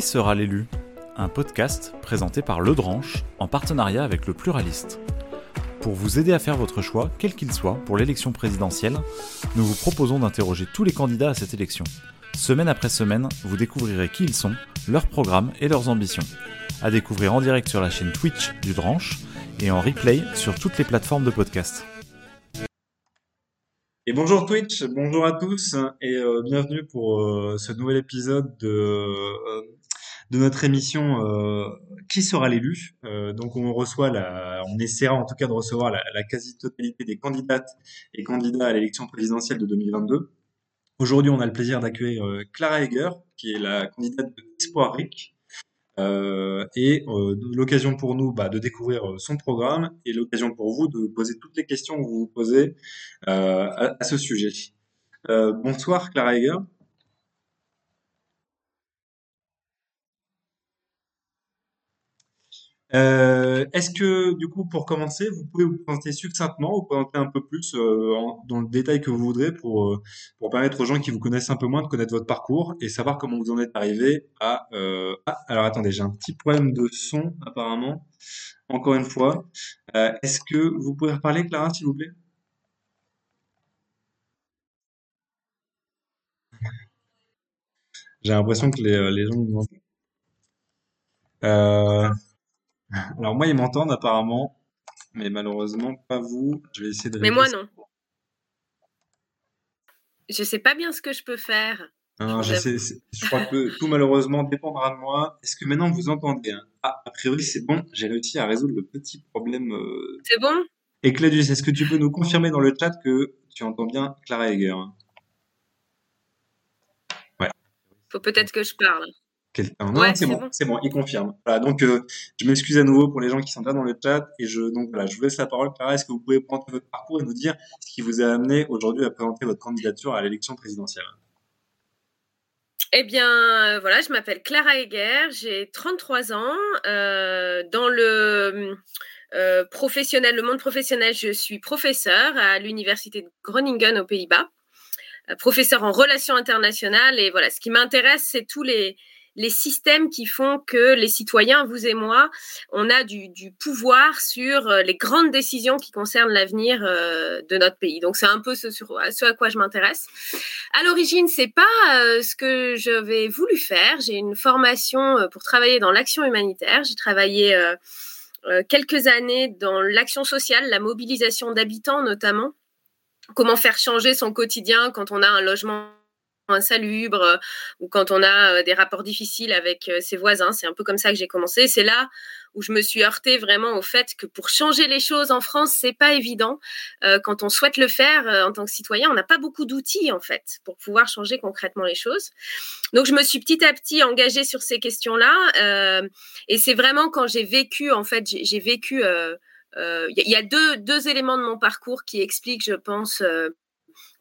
Sera l'élu? Un podcast présenté par Le Dranche en partenariat avec le Pluraliste. Pour vous aider à faire votre choix, quel qu'il soit, pour l'élection présidentielle, nous vous proposons d'interroger tous les candidats à cette élection. Semaine après semaine, vous découvrirez qui ils sont, leurs programmes et leurs ambitions. À découvrir en direct sur la chaîne Twitch du Dranche et en replay sur toutes les plateformes de podcast. Et bonjour Twitch, bonjour à tous et euh, bienvenue pour euh, ce nouvel épisode de, euh, de notre émission euh, Qui sera l'élu? Donc on reçoit la, on essaiera en tout cas de recevoir la, quasi-totalité des candidates et candidats à l'élection présidentielle de 2022. Aujourd'hui, on a le plaisir d'accueillir Clara Heger, qui est la candidate de Espoir RIC, euh, et euh, l'occasion pour nous bah, de découvrir euh, son programme et l'occasion pour vous de poser toutes les questions que vous vous posez à, à, ce sujet. bonsoir Clara Heger. Euh, Est-ce que, du coup, pour commencer, vous pouvez vous présenter succinctement, vous présenter un peu plus euh, dans le détail que vous voudrez pour, euh, pour permettre aux gens qui vous connaissent un peu moins de connaître votre parcours et savoir comment vous en êtes arrivé à... Ah, alors attendez, j'ai un petit problème de son apparemment, encore une fois. Euh, Est-ce que vous pouvez reparler, Clara, s'il vous plaît? J'ai l'impression que les, euh, les gens. Euh, alors moi, ils m'entendent apparemment, mais malheureusement pas vous. Je vais essayer de. Mais moi non. Je sais pas bien ce que je peux faire. Non, je, sais, je crois que tout malheureusement dépendra de moi. Est-ce que maintenant vous entendez hein? Ah, a priori c'est bon. J'ai réussi à résoudre le petit problème. Euh... C'est bon? Et Claudius, est-ce que tu peux nous confirmer dans le chat que tu entends bien Clara Heger Ouais. Faut peut-être que je parle. Non, ouais, c'est bon, c'est bon, il confirme. Voilà, donc euh, je m'excuse à nouveau pour les gens qui sont là dans le chat et je donc voilà, je vous laisse la parole. Clara, est-ce que vous pouvez prendre votre parcours et nous dire ce qui vous a amené aujourd'hui à présenter votre candidature à l'élection présidentielle? Eh bien, euh, voilà, je m'appelle Clara Heger, j'ai 33 ans. Euh, dans le professionnel, le monde professionnel, je suis professeur à l'université de Groningen aux Pays-Bas, professeur en relations internationales. Et voilà, ce qui m'intéresse, c'est tous les les systèmes qui font que les citoyens, vous et moi, on a du, pouvoir sur euh, les grandes décisions qui concernent l'avenir euh, de notre pays. Donc c'est un peu ce à quoi je m'intéresse. À l'origine, c'est pas euh, ce que j'avais voulu faire. J'ai une formation pour travailler dans l'action humanitaire. J'ai travaillé quelques années dans l'action sociale, la mobilisation d'habitants notamment. Comment faire changer son quotidien quand on a un logement insalubre euh, ou quand on a euh, des rapports difficiles avec euh, ses voisins. C'est un peu comme ça que j'ai commencé. C'est là où je me suis heurtée vraiment au fait que pour changer les choses en France, c'est pas évident. quand on souhaite le faire en tant que citoyen, on n'a pas beaucoup d'outils en fait pour pouvoir changer concrètement les choses. Donc je me suis petit à petit engagée sur ces questions-là et c'est vraiment quand j'ai vécu en fait, j'ai vécu il y, a deux, deux éléments de mon parcours qui expliquent, je pense,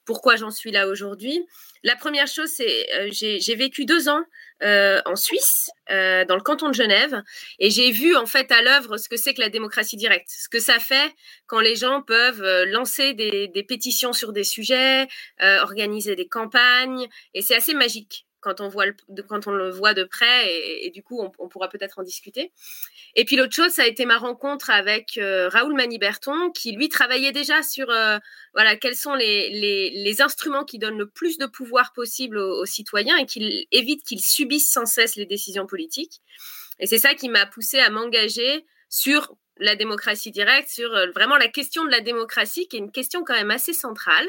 pourquoi j'en suis là aujourd'hui. La première chose, c'est euh, j'ai vécu deux ans euh, en Suisse, euh, dans le canton de Genève, et j'ai vu en fait à l'œuvre ce que c'est que la démocratie directe, ce que ça fait quand les gens peuvent lancer des, pétitions sur des sujets, organiser des campagnes, et c'est assez magique quand on, voit le, quand on le voit de près et, du coup on, pourra peut-être en discuter. Et puis l'autre chose, ça a été ma rencontre avec euh, Raoul Maniberton qui lui travaillait déjà sur euh, voilà quels sont les, les, instruments qui donnent le plus de pouvoir possible aux, aux citoyens et qui évitent qu'ils subissent sans cesse les décisions politiques. Et c'est ça qui m'a poussé à m'engager sur la démocratie directe, sur euh, vraiment la question de la démocratie, qui est une question quand même assez centrale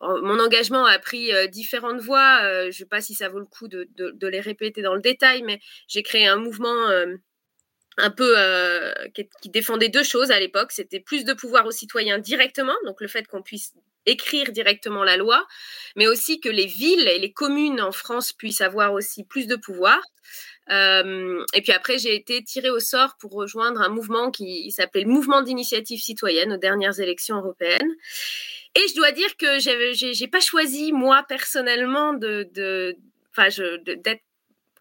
mon engagement a pris euh, différentes voies. Euh, je ne sais pas si ça vaut le coup de, les répéter dans le détail, mais j'ai créé un mouvement euh, un peu qui, défendait deux choses à l'époque. C'était plus de pouvoir aux citoyens directement, donc le fait qu'on puisse écrire directement la loi, mais aussi que les villes et les communes en France puissent avoir aussi plus de pouvoir. Et puis après, j'ai été tirée au sort pour rejoindre un mouvement qui s'appelait le Mouvement d'initiative citoyenne aux dernières élections européennes. Et je dois dire que j'ai pas choisi moi personnellement d'être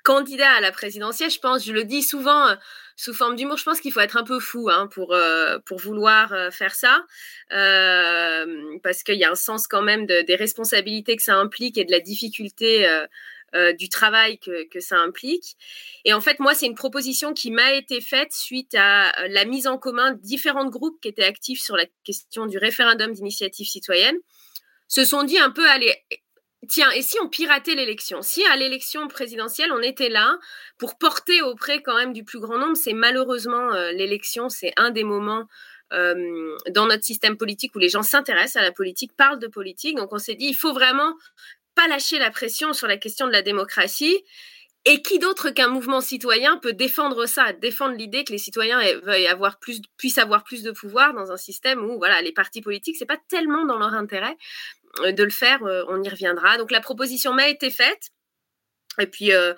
candidat à la présidentielle. Je pense, je le dis souvent euh, sous forme d'humour. Je pense qu'il faut être un peu fou hein, pour euh, pour vouloir euh, faire ça, parce qu'il y a un sens quand même de, des responsabilités que ça implique et de la difficulté du travail que, ça implique. Et en fait, moi, c'est une proposition qui m'a été faite suite à la mise en commun de différents groupes qui étaient actifs sur la question du référendum d'initiative citoyenne, se sont dit un peu, allez, Tiens, et si on piratait l'élection? Si à l'élection présidentielle, on était là pour porter auprès quand même du plus grand nombre, c'est malheureusement euh, l'élection, c'est un des moments euh, dans notre système politique où les gens s'intéressent à la politique, parlent de politique. Donc on s'est dit, il faut vraiment pas lâcher la pression sur la question de la démocratie. Et qui d'autre qu'un mouvement citoyen peut défendre ça, défendre l'idée que les citoyens veuillent avoir plus, puissent avoir plus de pouvoir dans un système où voilà, les partis politiques, c'est pas tellement dans leur intérêt. Euh, de le faire, euh, on y reviendra. Donc la proposition m'a été faite. Et puis euh,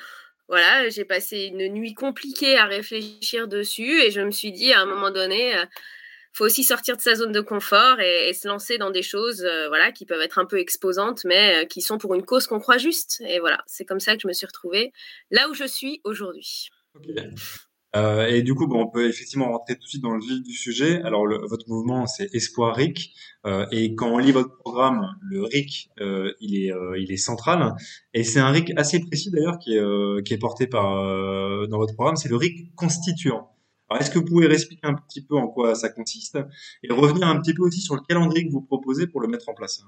voilà, j'ai passé une nuit compliquée à réfléchir dessus et je me suis dit à un moment donné, faut aussi sortir de sa zone de confort et, se lancer dans des choses voilà, qui peuvent être un peu exposantes, mais qui sont pour une cause qu'on croit juste. Et voilà, c'est comme ça que je me suis retrouvée là où je suis aujourd'hui. Euh, et du coup, bon, on peut effectivement rentrer tout de suite dans le vif du sujet. Alors, votre mouvement, c'est Espoir RIC. Euh, et quand on lit votre programme, le RIC, euh, il, est, euh, il est central. Et c'est un RIC assez précis d'ailleurs qui est, euh, qui est porté par, euh, dans votre programme. C'est le RIC constituant. Est-ce que vous pouvez expliquer un petit peu en quoi ça consiste et revenir un petit peu aussi sur le calendrier que vous proposez pour le mettre en place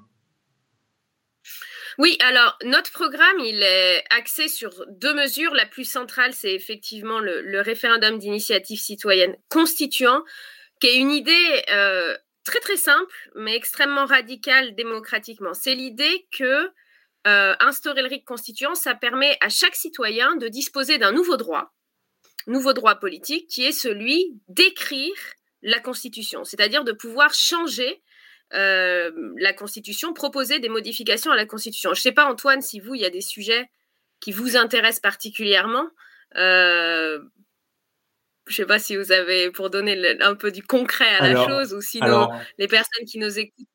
oui, alors notre programme, il est axé sur deux mesures. La plus centrale, c'est effectivement le, référendum d'initiative citoyenne constituant, qui est une idée euh, très très simple, mais extrêmement radicale démocratiquement. C'est l'idée que euh, instaurer le RIC constituant, ça permet à chaque citoyen de disposer d'un nouveau droit, nouveau droit politique, qui est celui d'écrire la Constitution, c'est-à-dire de pouvoir changer euh, la Constitution, proposer des modifications à la Constitution. Je ne sais pas, Antoine, si vous, il y a des sujets qui vous intéressent particulièrement. Euh, je ne sais pas si vous avez, pour donner un peu du concret à la chose, ou sinon les personnes qui nous écoutent.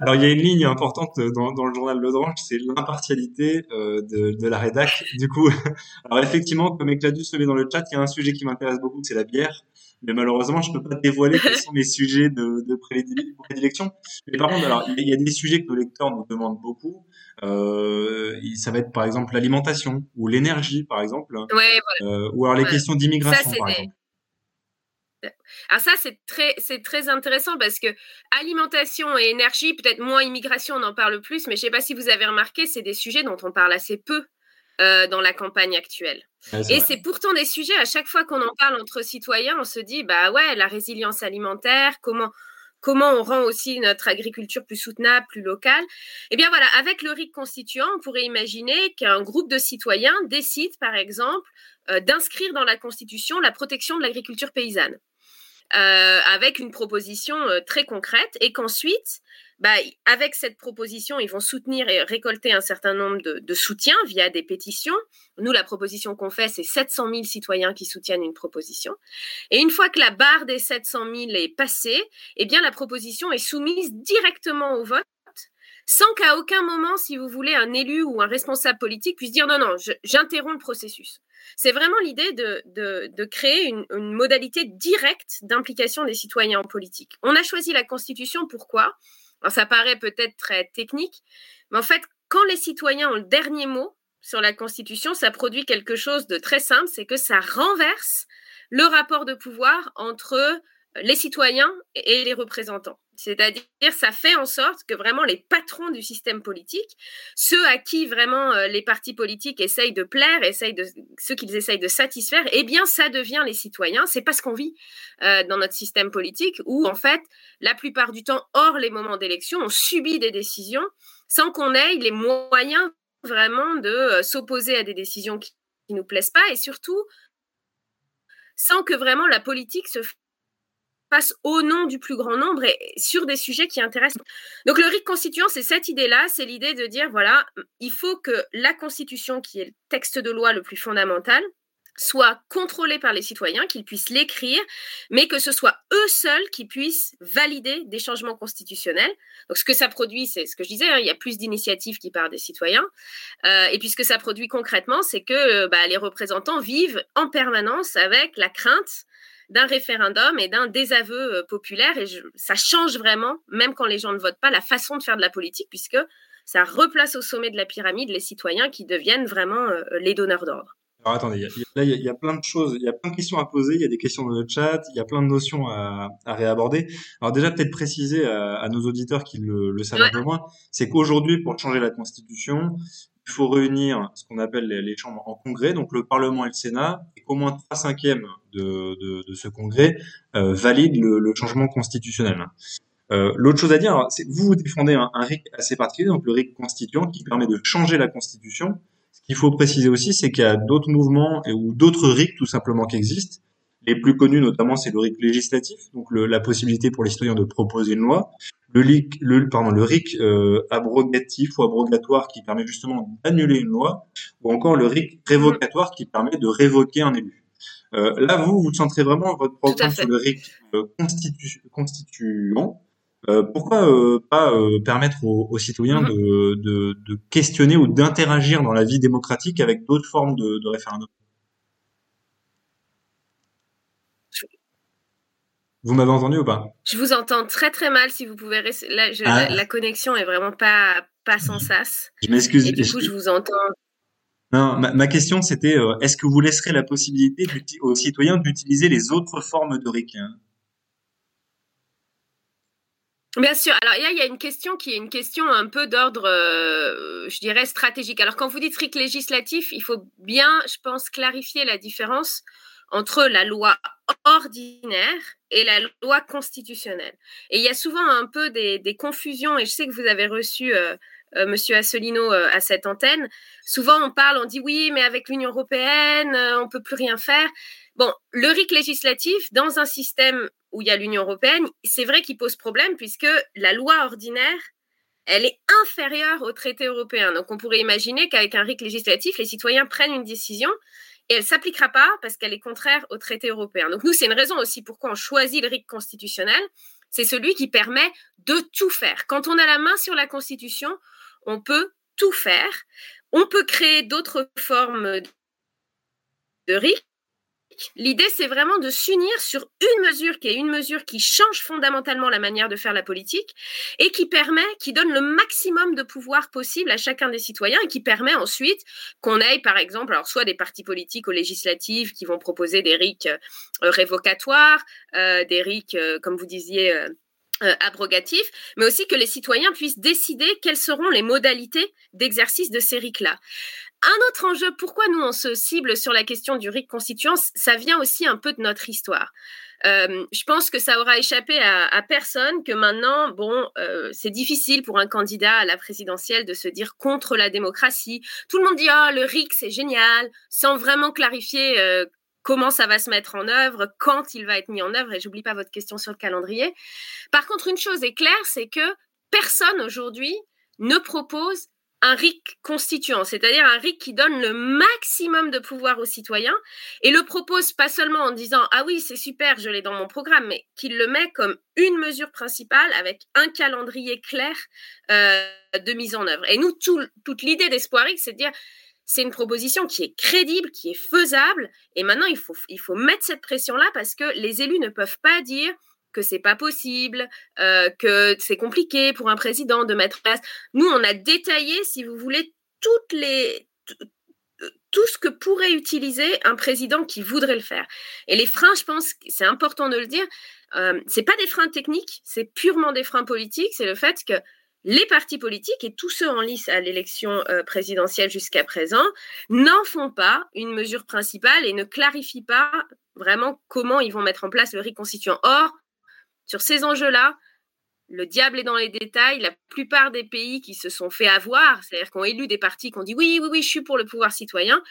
Alors, il y a une ligne importante dans, dans le journal Le Drange, c'est l'impartialité euh, de, de, la rédac. Du coup, alors effectivement, comme Ecladus se met dans le chat, il y a un sujet qui m'intéresse beaucoup, c'est la bière mais malheureusement, je peux pas dévoiler quels sont mes sujets de, de prédilection. Mais par contre, alors, il y a des sujets que nos lecteurs nous demandent beaucoup. Euh, ça va être par exemple l'alimentation ou l'énergie, par exemple. Ouais, voilà. euh, ou alors les questions d'immigration, par exemple. Alors ça, c'est très, c'est très intéressant parce que alimentation et énergie, peut-être moins immigration, on en parle plus, mais je sais pas si vous avez remarqué, c'est des sujets dont on parle assez peu euh, dans la campagne actuelle. et c'est pourtant des sujets, à chaque fois qu'on en parle entre citoyens, on se dit, bah ouais, la résilience alimentaire, comment, comment on rend aussi notre agriculture plus soutenable, plus locale. Eh bien voilà, avec le RIC constituant, on pourrait imaginer qu'un groupe de citoyens décide, par exemple, euh, d'inscrire dans la Constitution la protection de l'agriculture paysanne. Euh, avec une proposition euh, très concrète et qu'ensuite, bah, avec cette proposition, ils vont soutenir et récolter un certain nombre de, de soutiens via des pétitions. Nous, la proposition qu'on fait, c'est 700 000 citoyens qui soutiennent une proposition. Et une fois que la barre des 700 000 est passée, eh bien, la proposition est soumise directement au vote sans qu'à aucun moment, si vous voulez, un élu ou un responsable politique puisse dire non, non, j'interromps le processus. C'est vraiment l'idée de, de, de, créer une, une modalité directe d'implication des citoyens en politique. On a choisi la Constitution, pourquoi? Alors ça paraît peut-être très technique, mais en fait, quand les citoyens ont le dernier mot sur la Constitution, ça produit quelque chose de très simple, c'est que ça renverse le rapport de pouvoir entre les citoyens et les représentants. C'est-à-dire, ça fait en sorte que vraiment les patrons du système politique, ceux à qui vraiment euh, les partis politiques essayent de plaire, essayent de, ceux qu'ils essayent de satisfaire, eh bien, ça devient les citoyens. C'est pas ce qu'on vit euh, dans notre système politique où, en fait, la plupart du temps, hors les moments d'élection, on subit des décisions sans qu'on ait les moyens vraiment de euh, s'opposer à des décisions qui, qui nous plaisent pas et surtout sans que vraiment la politique se au nom du plus grand nombre et sur des sujets qui intéressent. Donc le RIC constituant, c'est cette idée-là, c'est l'idée de dire, voilà, il faut que la Constitution, qui est le texte de loi le plus fondamental, soit contrôlée par les citoyens, qu'ils puissent l'écrire, mais que ce soit eux seuls qui puissent valider des changements constitutionnels. Donc ce que ça produit, c'est ce que je disais, hein, il y a plus d'initiatives qui partent des citoyens. Euh, et puis ce que ça produit concrètement, c'est que euh, bah, les représentants vivent en permanence avec la crainte d'un référendum et d'un désaveu euh, populaire. Et ça change vraiment, même quand les gens ne votent pas, la façon de faire de la politique, puisque ça replace au sommet de la pyramide les citoyens qui deviennent vraiment les donneurs d'ordre. Alors attendez, là il y, a plein de choses, il y a plein de questions à poser, il y a des questions dans le chat, il y a plein de notions à, à réaborder. Alors déjà peut-être préciser à, nos auditeurs qui le, le savent un peu moins, c'est qu'aujourd'hui pour changer la Constitution, il faut réunir ce qu'on appelle les, chambres en congrès, donc le Parlement et le Sénat, et qu'au moins trois cinquièmes de, de, de, ce congrès euh, valident le, changement constitutionnel. Euh, L'autre chose à dire, c'est que vous, vous défendez un, un RIC assez particulier, donc le RIC constituant, qui permet de changer la Constitution qu'il faut préciser aussi, c'est qu'il y a d'autres mouvements et, ou d'autres RIC tout simplement qui existent. Les plus connus, notamment, c'est le RIC législatif, donc la possibilité pour les citoyens de proposer une loi. Le, RIC, le, pardon, le RIC euh, abrogatif ou abrogatoire qui permet justement d'annuler une loi, ou encore le RIC révocatoire qui permet de révoquer un élu. Euh, là, vous, vous centrez vraiment votre programme sur le RIC euh, constitu constituant, euh, pourquoi euh, pas euh, permettre aux, citoyens mhm. de, de, questionner ou d'interagir dans la vie démocratique avec d'autres formes de, de référendum? Vous m'avez entendu ou pas? Je vous entends très très mal. Si vous pouvez rester là, ah. la, connexion est vraiment pas pas sans sas. Je m'excuse. Du coup, je vous entends. Non, ma, question c'était est-ce que vous laisserez la possibilité aux citoyens d'utiliser les autres formes de RIC Bien sûr. Alors, il y, a une question qui est une question un peu d'ordre, euh, je dirais, stratégique. Alors, quand vous dites RIC législatif, il faut bien, je pense, clarifier la différence entre la loi ordinaire et la loi constitutionnelle. Et il y a souvent un peu des, confusions, et je sais que vous avez reçu euh, euh, Monsieur Asselineau à cette antenne. Souvent, on parle, on dit oui, mais avec l'Union européenne, on peut plus rien faire. Bon, le RIC législatif, dans un système où il y a l'Union européenne, c'est vrai qu'il pose problème puisque la loi ordinaire, elle est inférieure au traité européen. Donc on pourrait imaginer qu'avec un RIC législatif, les citoyens prennent une décision et elle s'appliquera pas parce qu'elle est contraire au traité européen. Donc nous, c'est une raison aussi pourquoi on choisit le RIC constitutionnel. C'est celui qui permet de tout faire. Quand on a la main sur la Constitution, on peut tout faire. On peut créer d'autres formes de RIC L'idée, c'est vraiment de s'unir sur une mesure qui est une mesure qui change fondamentalement la manière de faire la politique et qui permet, qui donne le maximum de pouvoir possible à chacun des citoyens et qui permet ensuite qu'on aille, par exemple, alors soit des partis politiques aux législatives qui vont proposer des RIC euh, révocatoires, euh, des RIC, euh, comme vous disiez, abrogatifs, mais aussi que les citoyens puissent décider quelles seront les modalités d'exercice de ces RIC-là. Un autre enjeu, pourquoi nous on se cible sur la question du RIC constituant, ça vient aussi un peu de notre histoire. Euh, je pense que ça aura échappé à, personne que maintenant, bon, euh, c'est difficile pour un candidat à la présidentielle de se dire contre la démocratie. Tout le monde dit ah le RIC c'est génial, sans vraiment clarifier euh, comment ça va se mettre en œuvre, quand il va être mis en œuvre. Et j'oublie pas votre question sur le calendrier. Par contre, une chose est claire, c'est que personne aujourd'hui ne propose un RIC constituant, c'est-à-dire un RIC qui donne le maximum de pouvoir aux citoyens et le propose pas seulement en disant ah oui c'est super je l'ai dans mon programme, mais qu'il le met comme une mesure principale avec un calendrier clair euh, de mise en œuvre. Et nous toute l'idée d'Espoir c'est de dire c'est une proposition qui est crédible, qui est faisable, et maintenant il faut, il faut mettre cette pression-là parce que les élus ne peuvent pas dire que c'est pas possible, euh, que c'est compliqué pour un président de mettre place. Nous, on a détaillé, si vous voulez, tout ce que pourrait utiliser un président qui voudrait le faire. Et les freins, je pense, c'est important de le dire, euh, c'est pas des freins techniques, c'est purement des freins politiques. C'est le fait que les partis politiques et tous ceux en lice à l'élection euh, présidentielle jusqu'à présent n'en font pas une mesure principale et ne clarifient pas vraiment comment ils vont mettre en place le RIC constituant. Or, sur ces enjeux-là, le diable est dans les détails. La plupart des pays qui se sont fait avoir, c'est-à-dire qui ont élu des partis qui ont dit oui, oui, oui, je suis pour le pouvoir citoyen,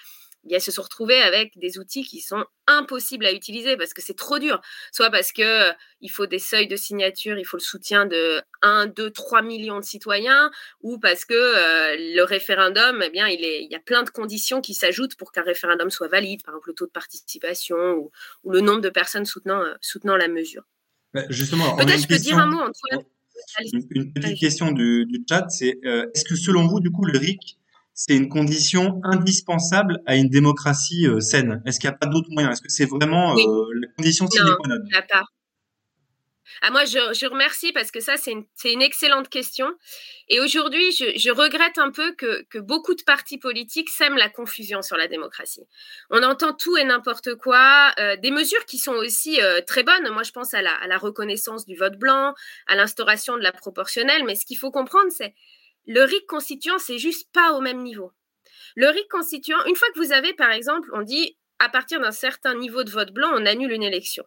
eh se sont retrouvés avec des outils qui sont impossibles à utiliser parce que c'est trop dur. Soit parce que euh, il faut des seuils de signature, il faut le soutien de 1, 2, 3 millions de citoyens, ou parce que euh, le référendum, eh bien, il, y a plein de conditions qui s'ajoutent pour qu'un référendum soit valide, par exemple le taux de participation ou, le nombre de personnes soutenant, euh, soutenant la mesure. Bah, justement, peut-être je peux dire un mot, Antoine. Une, petite question du, du chat, c'est euh, est-ce que selon vous, du coup, le RIC, c'est une condition indispensable à une démocratie euh, saine? Est-ce qu'il n'y a pas d'autres moyens? Est-ce que c'est vraiment euh, la condition sine qua non? Ah, moi, je, remercie parce que ça, c'est une, excellente question. Et aujourd'hui, je, regrette un peu que, beaucoup de partis politiques sèment la confusion sur la démocratie. On entend tout et n'importe quoi, euh, des mesures qui sont aussi euh, très bonnes. Moi, je pense à la, à la reconnaissance du vote blanc, à l'instauration de la proportionnelle. Mais ce qu'il faut comprendre, c'est le RIC constituant, c'est juste pas au même niveau. Le RIC constituant, une fois que vous avez, par exemple, on dit à partir d'un certain niveau de vote blanc, on annule une élection.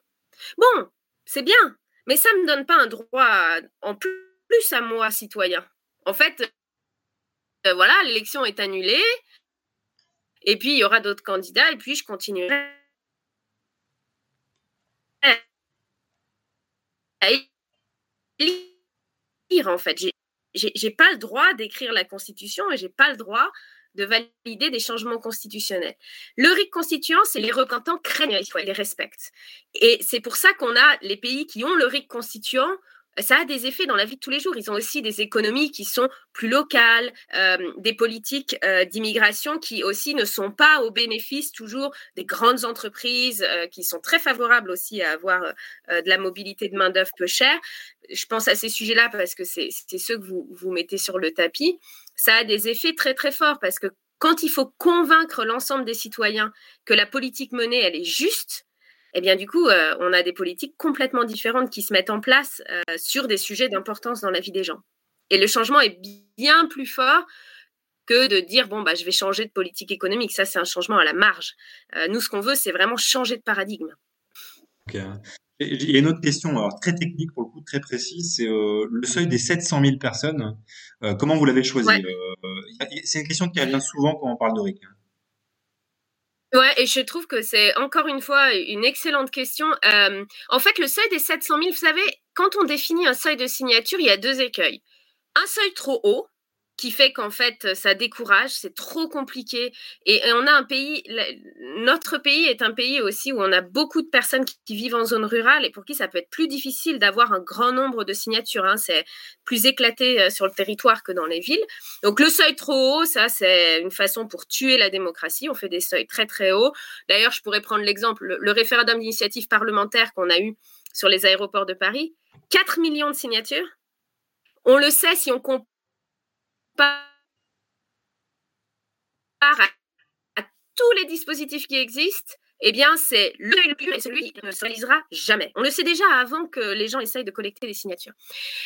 Bon, c'est bien, mais ça ne me donne pas un droit en plus à moi, citoyen. En fait, euh, voilà, l'élection est annulée. Et puis, il y aura d'autres candidats. Et puis, je continuerai à lire, en fait. J'ai pas le droit d'écrire la Constitution et j'ai pas le droit de valider des changements constitutionnels. Le RIC constituant, c'est les représentants craignent, il faut les respecte. Et c'est pour ça qu'on a les pays qui ont le RIC constituant, ça a des effets dans la vie de tous les jours. Ils ont aussi des économies qui sont plus locales, euh, des politiques euh, d'immigration qui aussi ne sont pas au bénéfice toujours des grandes entreprises euh, qui sont très favorables aussi à avoir de la mobilité de main-d'œuvre peu chère. Je pense à ces sujets-là parce que c'est ceux que vous, vous mettez sur le tapis ça a des effets très très forts parce que quand il faut convaincre l'ensemble des citoyens que la politique menée, elle est juste, eh bien du coup, euh, on a des politiques complètement différentes qui se mettent en place euh, sur des sujets d'importance dans la vie des gens. Et le changement est bien plus fort que de dire bon bah je vais changer de politique économique. Ça c'est un changement à la marge. Euh, nous ce qu'on veut c'est vraiment changer de paradigme. Il y a une autre question, alors très technique pour le coup, très précise, c'est euh, le seuil des 700 000 personnes. Euh, comment vous l'avez choisi euh, C'est une question qui revient souvent quand on parle de RIC. Ouais, et je trouve que c'est encore une fois une excellente question. en fait, le seuil des 700 000, vous savez, quand on définit un seuil de signature, il y a deux écueils. Un seuil trop haut, qui fait qu'en fait ça décourage, c'est trop compliqué. Et, on a un pays, notre pays est un pays aussi où on a beaucoup de personnes qui, vivent en zone rurale et pour qui ça peut être plus difficile d'avoir un grand nombre de signatures. Hein. C'est plus éclaté euh, sur le territoire que dans les villes. Donc le seuil trop haut, ça c'est une façon pour tuer la démocratie. On fait des seuils très très hauts. D'ailleurs, je pourrais prendre l'exemple, le, le référendum d'initiative parlementaire qu'on a eu sur les aéroports de Paris, 4 millions de signatures. On le sait si on compte à, tous les dispositifs qui existent, eh bien, c'est le plus et celui qui ne se réalisera jamais. On le sait déjà avant que les gens essayent de collecter des signatures.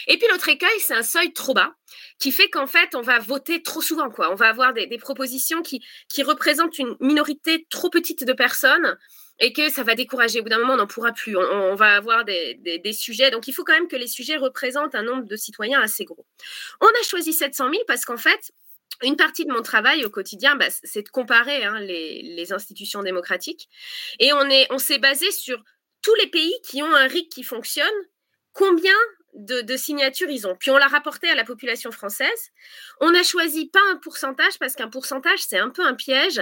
Et puis l'autre écueil, c'est un seuil trop bas qui fait qu'en fait, on va voter trop souvent. Quoi. On va avoir des, propositions qui, qui représentent une minorité trop petite de personnes et que ça va décourager. Au bout d'un moment, on n'en pourra plus. On, va avoir des, sujets. Donc, il faut quand même que les sujets représentent un nombre de citoyens assez gros. On a choisi 700 000 parce qu'en fait, une partie de mon travail au quotidien, bah, c'est de comparer hein, les, institutions démocratiques. Et on s'est basé sur tous les pays qui ont un RIC qui fonctionne, combien de, signatures ils ont. Puis on l'a rapporté à la population française. On n'a choisi pas un pourcentage parce qu'un pourcentage, c'est un peu un piège,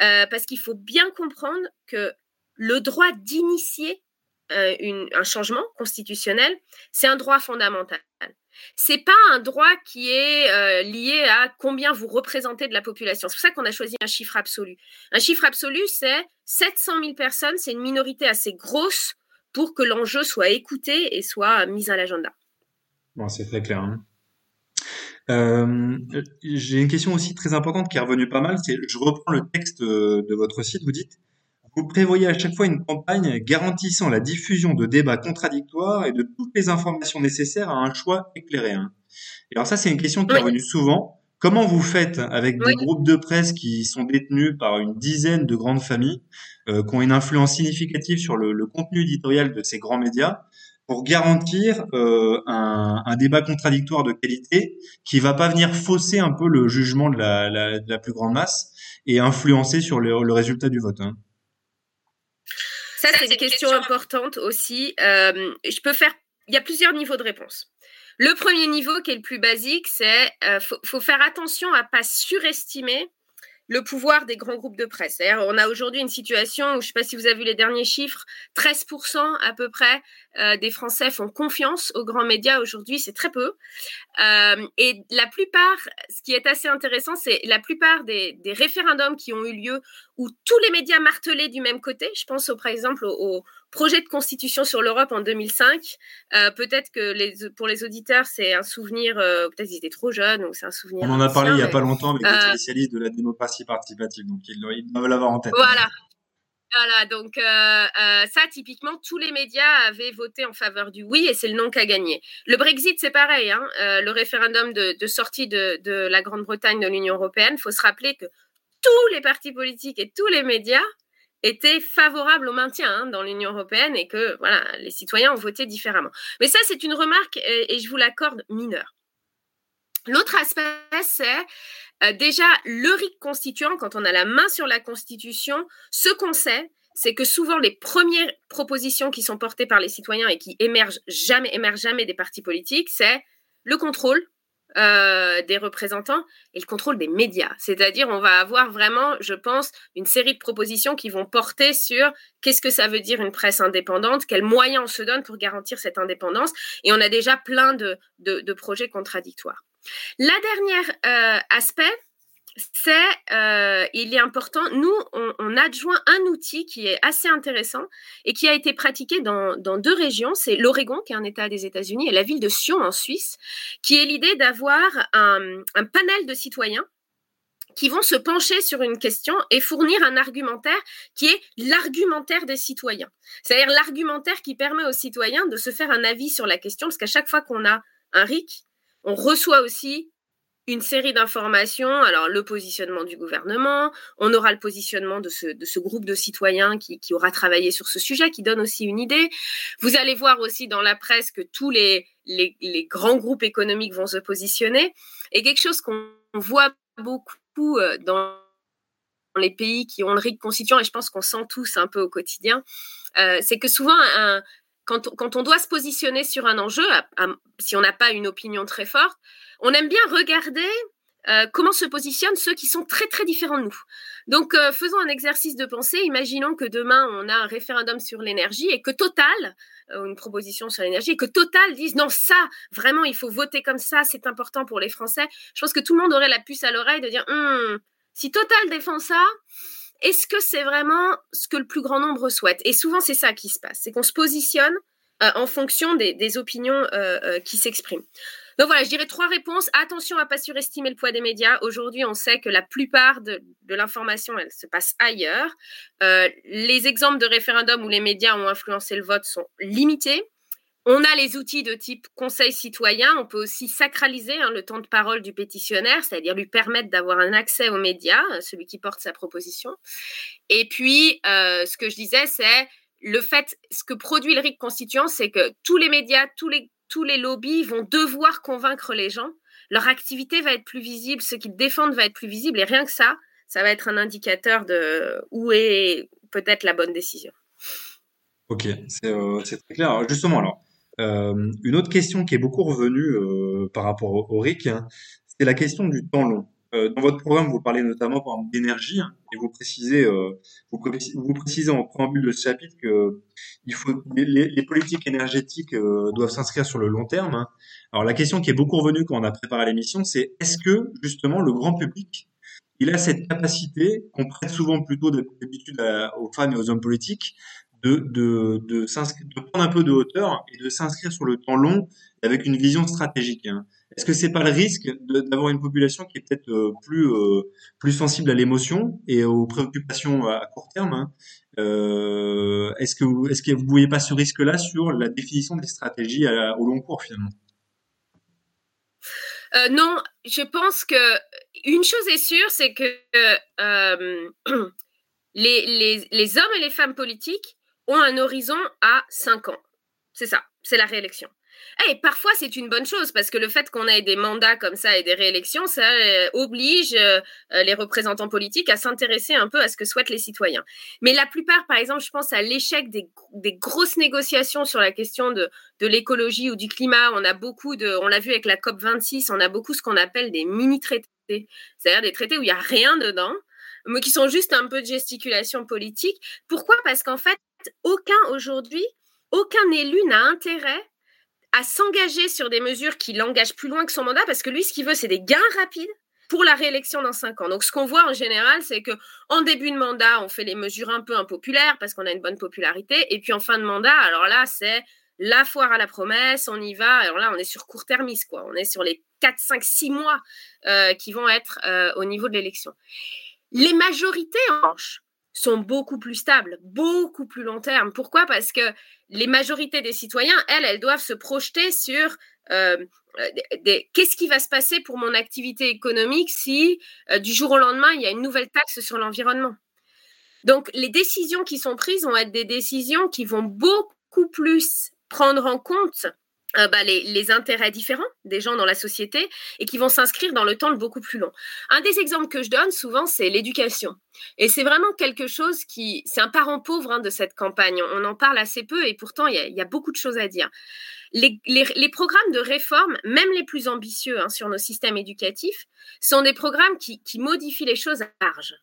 euh, parce qu'il faut bien comprendre que le droit d'initier euh, un changement constitutionnel, c'est un droit fondamental. C'est pas un droit qui est euh, lié à combien vous représentez de la population. C'est pour ça qu'on a choisi un chiffre absolu. Un chiffre absolu, c'est 700 000 personnes. C'est une minorité assez grosse pour que l'enjeu soit écouté et soit mis à l'agenda. Bon, c'est très clair. Hein. Euh, j'ai une question aussi très importante qui est revenue pas mal. C'est, je reprends le texte de votre site. Vous dites vous prévoyez à chaque fois une campagne garantissant la diffusion de débats contradictoires et de toutes les informations nécessaires à un choix éclairé. Hein. Et alors ça, c'est une question qui est revenue souvent. Comment vous faites avec des groupes de presse qui sont détenus par une dizaine de grandes familles, euh, qui ont une influence significative sur le, contenu éditorial de ces grands médias, pour garantir euh, un, débat contradictoire de qualité qui va pas venir fausser un peu le jugement de la, plus grande masse et influencer sur le, résultat du vote hein? Ça, c'est des questions importantes aussi. Euh, je peux faire. Il y a plusieurs niveaux de réponse. Le premier niveau, qui est le plus basique, c'est euh, faut, faut, faire attention à pas surestimer le pouvoir des grands groupes de presse. On a aujourd'hui une situation où, je ne sais pas si vous avez vu les derniers chiffres, 13% à peu près euh, des Français font confiance aux grands médias aujourd'hui, c'est très peu. Euh, et la plupart, ce qui est assez intéressant, c'est la plupart des, référendums qui ont eu lieu où tous les médias martelaient du même côté. Je pense par exemple au, projet de constitution sur l'Europe en 2005. Euh, peut-être que les, pour les auditeurs, c'est un souvenir, euh, peut-être qu'ils étaient trop jeunes ou c'est un souvenir. On en a parlé il n'y a pas longtemps avec des spécialistes de la démocratie participative, donc ils, ils doivent l'avoir en tête. Voilà. Voilà, donc euh, euh, ça, typiquement, tous les médias avaient voté en faveur du oui et c'est le non qui a gagné. Le Brexit, c'est pareil. Hein, euh, le référendum de, sortie de, la Grande-Bretagne de l'Union européenne, il faut se rappeler que tous les partis politiques et tous les médias étaient favorables au maintien hein, dans l'Union européenne et que voilà, les citoyens ont voté différemment. Mais ça, c'est une remarque et je vous l'accorde mineure. L'autre aspect, c'est euh, déjà, le RIC constituant, quand on a la main sur la Constitution, ce qu'on sait, c'est que souvent les premières propositions qui sont portées par les citoyens et qui émergent jamais, des partis politiques, c'est le contrôle euh, des représentants et le contrôle des médias. C'est-à-dire, on va avoir vraiment, je pense, une série de propositions qui vont porter sur qu'est-ce que ça veut dire une presse indépendante, quels moyens on se donne pour garantir cette indépendance. Et on a déjà plein de projets contradictoires. La dernière euh, aspect, c'est, euh, il est important, nous, on, adjoint un outil qui est assez intéressant et qui a été pratiqué dans, deux régions. C'est l'Oregon, qui est un État des États-Unis, et la ville de Sion, en Suisse, qui est l'idée d'avoir un, panel de citoyens qui vont se pencher sur une question et fournir un argumentaire qui est l'argumentaire des citoyens. C'est-à-dire l'argumentaire qui permet aux citoyens de se faire un avis sur la question, parce qu'à chaque fois qu'on a un RIC, on reçoit aussi une série d'informations. Alors, le positionnement du gouvernement, on aura le positionnement de ce, groupe de citoyens qui, aura travaillé sur ce sujet, qui donne aussi une idée. Vous allez voir aussi dans la presse que tous les, grands groupes économiques vont se positionner. Et quelque chose qu'on voit beaucoup euh, dans les pays qui ont le RIC constituant, et je pense qu'on sent tous un peu au quotidien, euh, c'est que souvent un, quand, on doit se positionner sur un enjeu, si on n'a pas une opinion très forte, on aime bien regarder euh, comment se positionnent ceux qui sont très très différents de nous. Donc euh, faisons un exercice de pensée. Imaginons que demain on a un référendum sur l'énergie et que Total, euh, une proposition sur l'énergie, et que Total dise non ça vraiment il faut voter comme ça, c'est important pour les Français. Je pense que tout le monde aurait la puce à l'oreille de dire hum, si Total défend ça, est-ce que c'est vraiment ce que le plus grand nombre souhaite? Et souvent, c'est ça qui se passe, c'est qu'on se positionne euh, en fonction des, opinions euh, euh, qui s'expriment. Donc voilà, je dirais trois réponses. Attention à ne pas surestimer le poids des médias. Aujourd'hui, on sait que la plupart de, de l'information, elle se passe ailleurs. les exemples de référendums où les médias ont influencé le vote sont limités. On a les outils de type conseil citoyen. On peut aussi sacraliser hein, le temps de parole du pétitionnaire, c'est-à-dire lui permettre d'avoir un accès aux médias, euh, celui qui porte sa proposition. Et puis, euh, ce que je disais, c'est le fait, ce que produit le RIC constituant, c'est que tous les médias, tous les, tous les lobbies vont devoir convaincre les gens. Leur activité va être plus visible, ce qu'ils défendent va être plus visible. Et rien que ça, ça va être un indicateur de où est peut-être la bonne décision. Ok, c'est euh, très clair. Justement, alors, euh, une autre question qui est beaucoup revenue euh, par rapport au, RIC, hein, c'est la question du temps long. Euh, dans votre programme, vous parlez notamment par d'énergie hein, et vous précisez, vous, vous, précisez en préambule de ce chapitre que il faut les, les politiques énergétiques doivent s'inscrire sur le long terme. Hein. Alors la question qui est beaucoup revenue quand on a préparé l'émission, c'est est-ce que justement le grand public il a cette capacité qu'on prête souvent plutôt d'habitude aux femmes et aux hommes politiques de, de, de, prendre un peu de hauteur et de s'inscrire sur le temps long avec une vision stratégique. Hein. Est-ce que c'est pas le risque d'avoir une population qui est peut-être euh, plus euh, plus sensible à l'émotion et aux préoccupations à, court terme hein? Euh, Est-ce que vous, est-ce que vous voyez pas ce risque-là sur la définition des stratégies au long cours finalement? Non, je pense que une chose est sûre, c'est que les, les, les hommes et les femmes politiques ont un horizon à 5 ans. C'est ça, c'est la réélection. Et parfois, c'est une bonne chose parce que le fait qu'on ait des mandats comme ça et des réélections, ça euh, oblige euh, euh, les représentants politiques à s'intéresser un peu à ce que souhaitent les citoyens. Mais la plupart, par exemple, je pense à l'échec des, grosses négociations sur la question de, de l'écologie ou du climat. On a beaucoup de, on l'a vu avec la COP 26, on a beaucoup ce qu'on appelle des mini-traités, c'est-à-dire des traités où il n'y a rien dedans mais qui sont juste un peu de gesticulation politique. Pourquoi? Parce qu'en fait, aucun aujourd'hui, aucun élu n'a intérêt à s'engager sur des mesures qui l'engagent plus loin que son mandat, parce que lui, ce qu'il veut, c'est des gains rapides, pour la réélection dans cinq ans. Donc, ce qu'on voit en général, c'est que en début de mandat, on fait les mesures un peu impopulaires parce qu'on a une bonne popularité. Et puis en fin de mandat, alors là, c'est la foire à la promesse, on y va. Alors là, on est sur court-termiste, quoi. On est sur les 4, 5, 6 mois euh, qui vont être euh, au niveau de l'élection. Les majorités, en revanche, sont beaucoup plus stables, beaucoup plus long terme. Pourquoi? Parce que les majorités des citoyens, elles, elles doivent se projeter sur euh, qu'est-ce qui va se passer pour mon activité économique si du jour au lendemain, il y a une nouvelle taxe sur l'environnement? Donc, les décisions qui sont prises vont être des décisions qui vont beaucoup plus prendre en compte euh, bah, les, intérêts différents des gens dans la société et qui vont s'inscrire dans le temps beaucoup plus long. Un des exemples que je donne souvent, c'est l'éducation. Et c'est vraiment quelque chose qui, c'est un parent pauvre hein, de cette campagne. On en parle assez peu et pourtant il y, a, beaucoup de choses à dire. Les, programmes de réforme, même les plus ambitieux hein, sur nos systèmes éducatifs, sont des programmes qui, qui modifient les choses à large.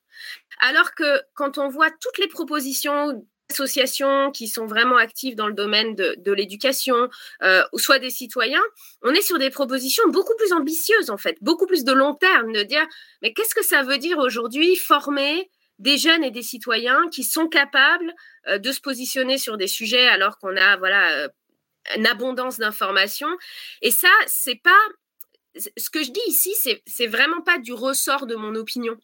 Alors que quand on voit toutes les propositions associations qui sont vraiment actives dans le domaine de, l'éducation, euh, soit des citoyens, on est sur des propositions beaucoup plus ambitieuses, en fait, beaucoup plus de long terme, de dire, mais qu'est-ce que ça veut dire aujourd'hui former des jeunes et des citoyens qui sont capables euh, de se positionner sur des sujets alors qu'on a, voilà, euh, une abondance d'informations? Et ça, c'est pas, ce que je dis ici, c'est vraiment pas du ressort de mon opinion.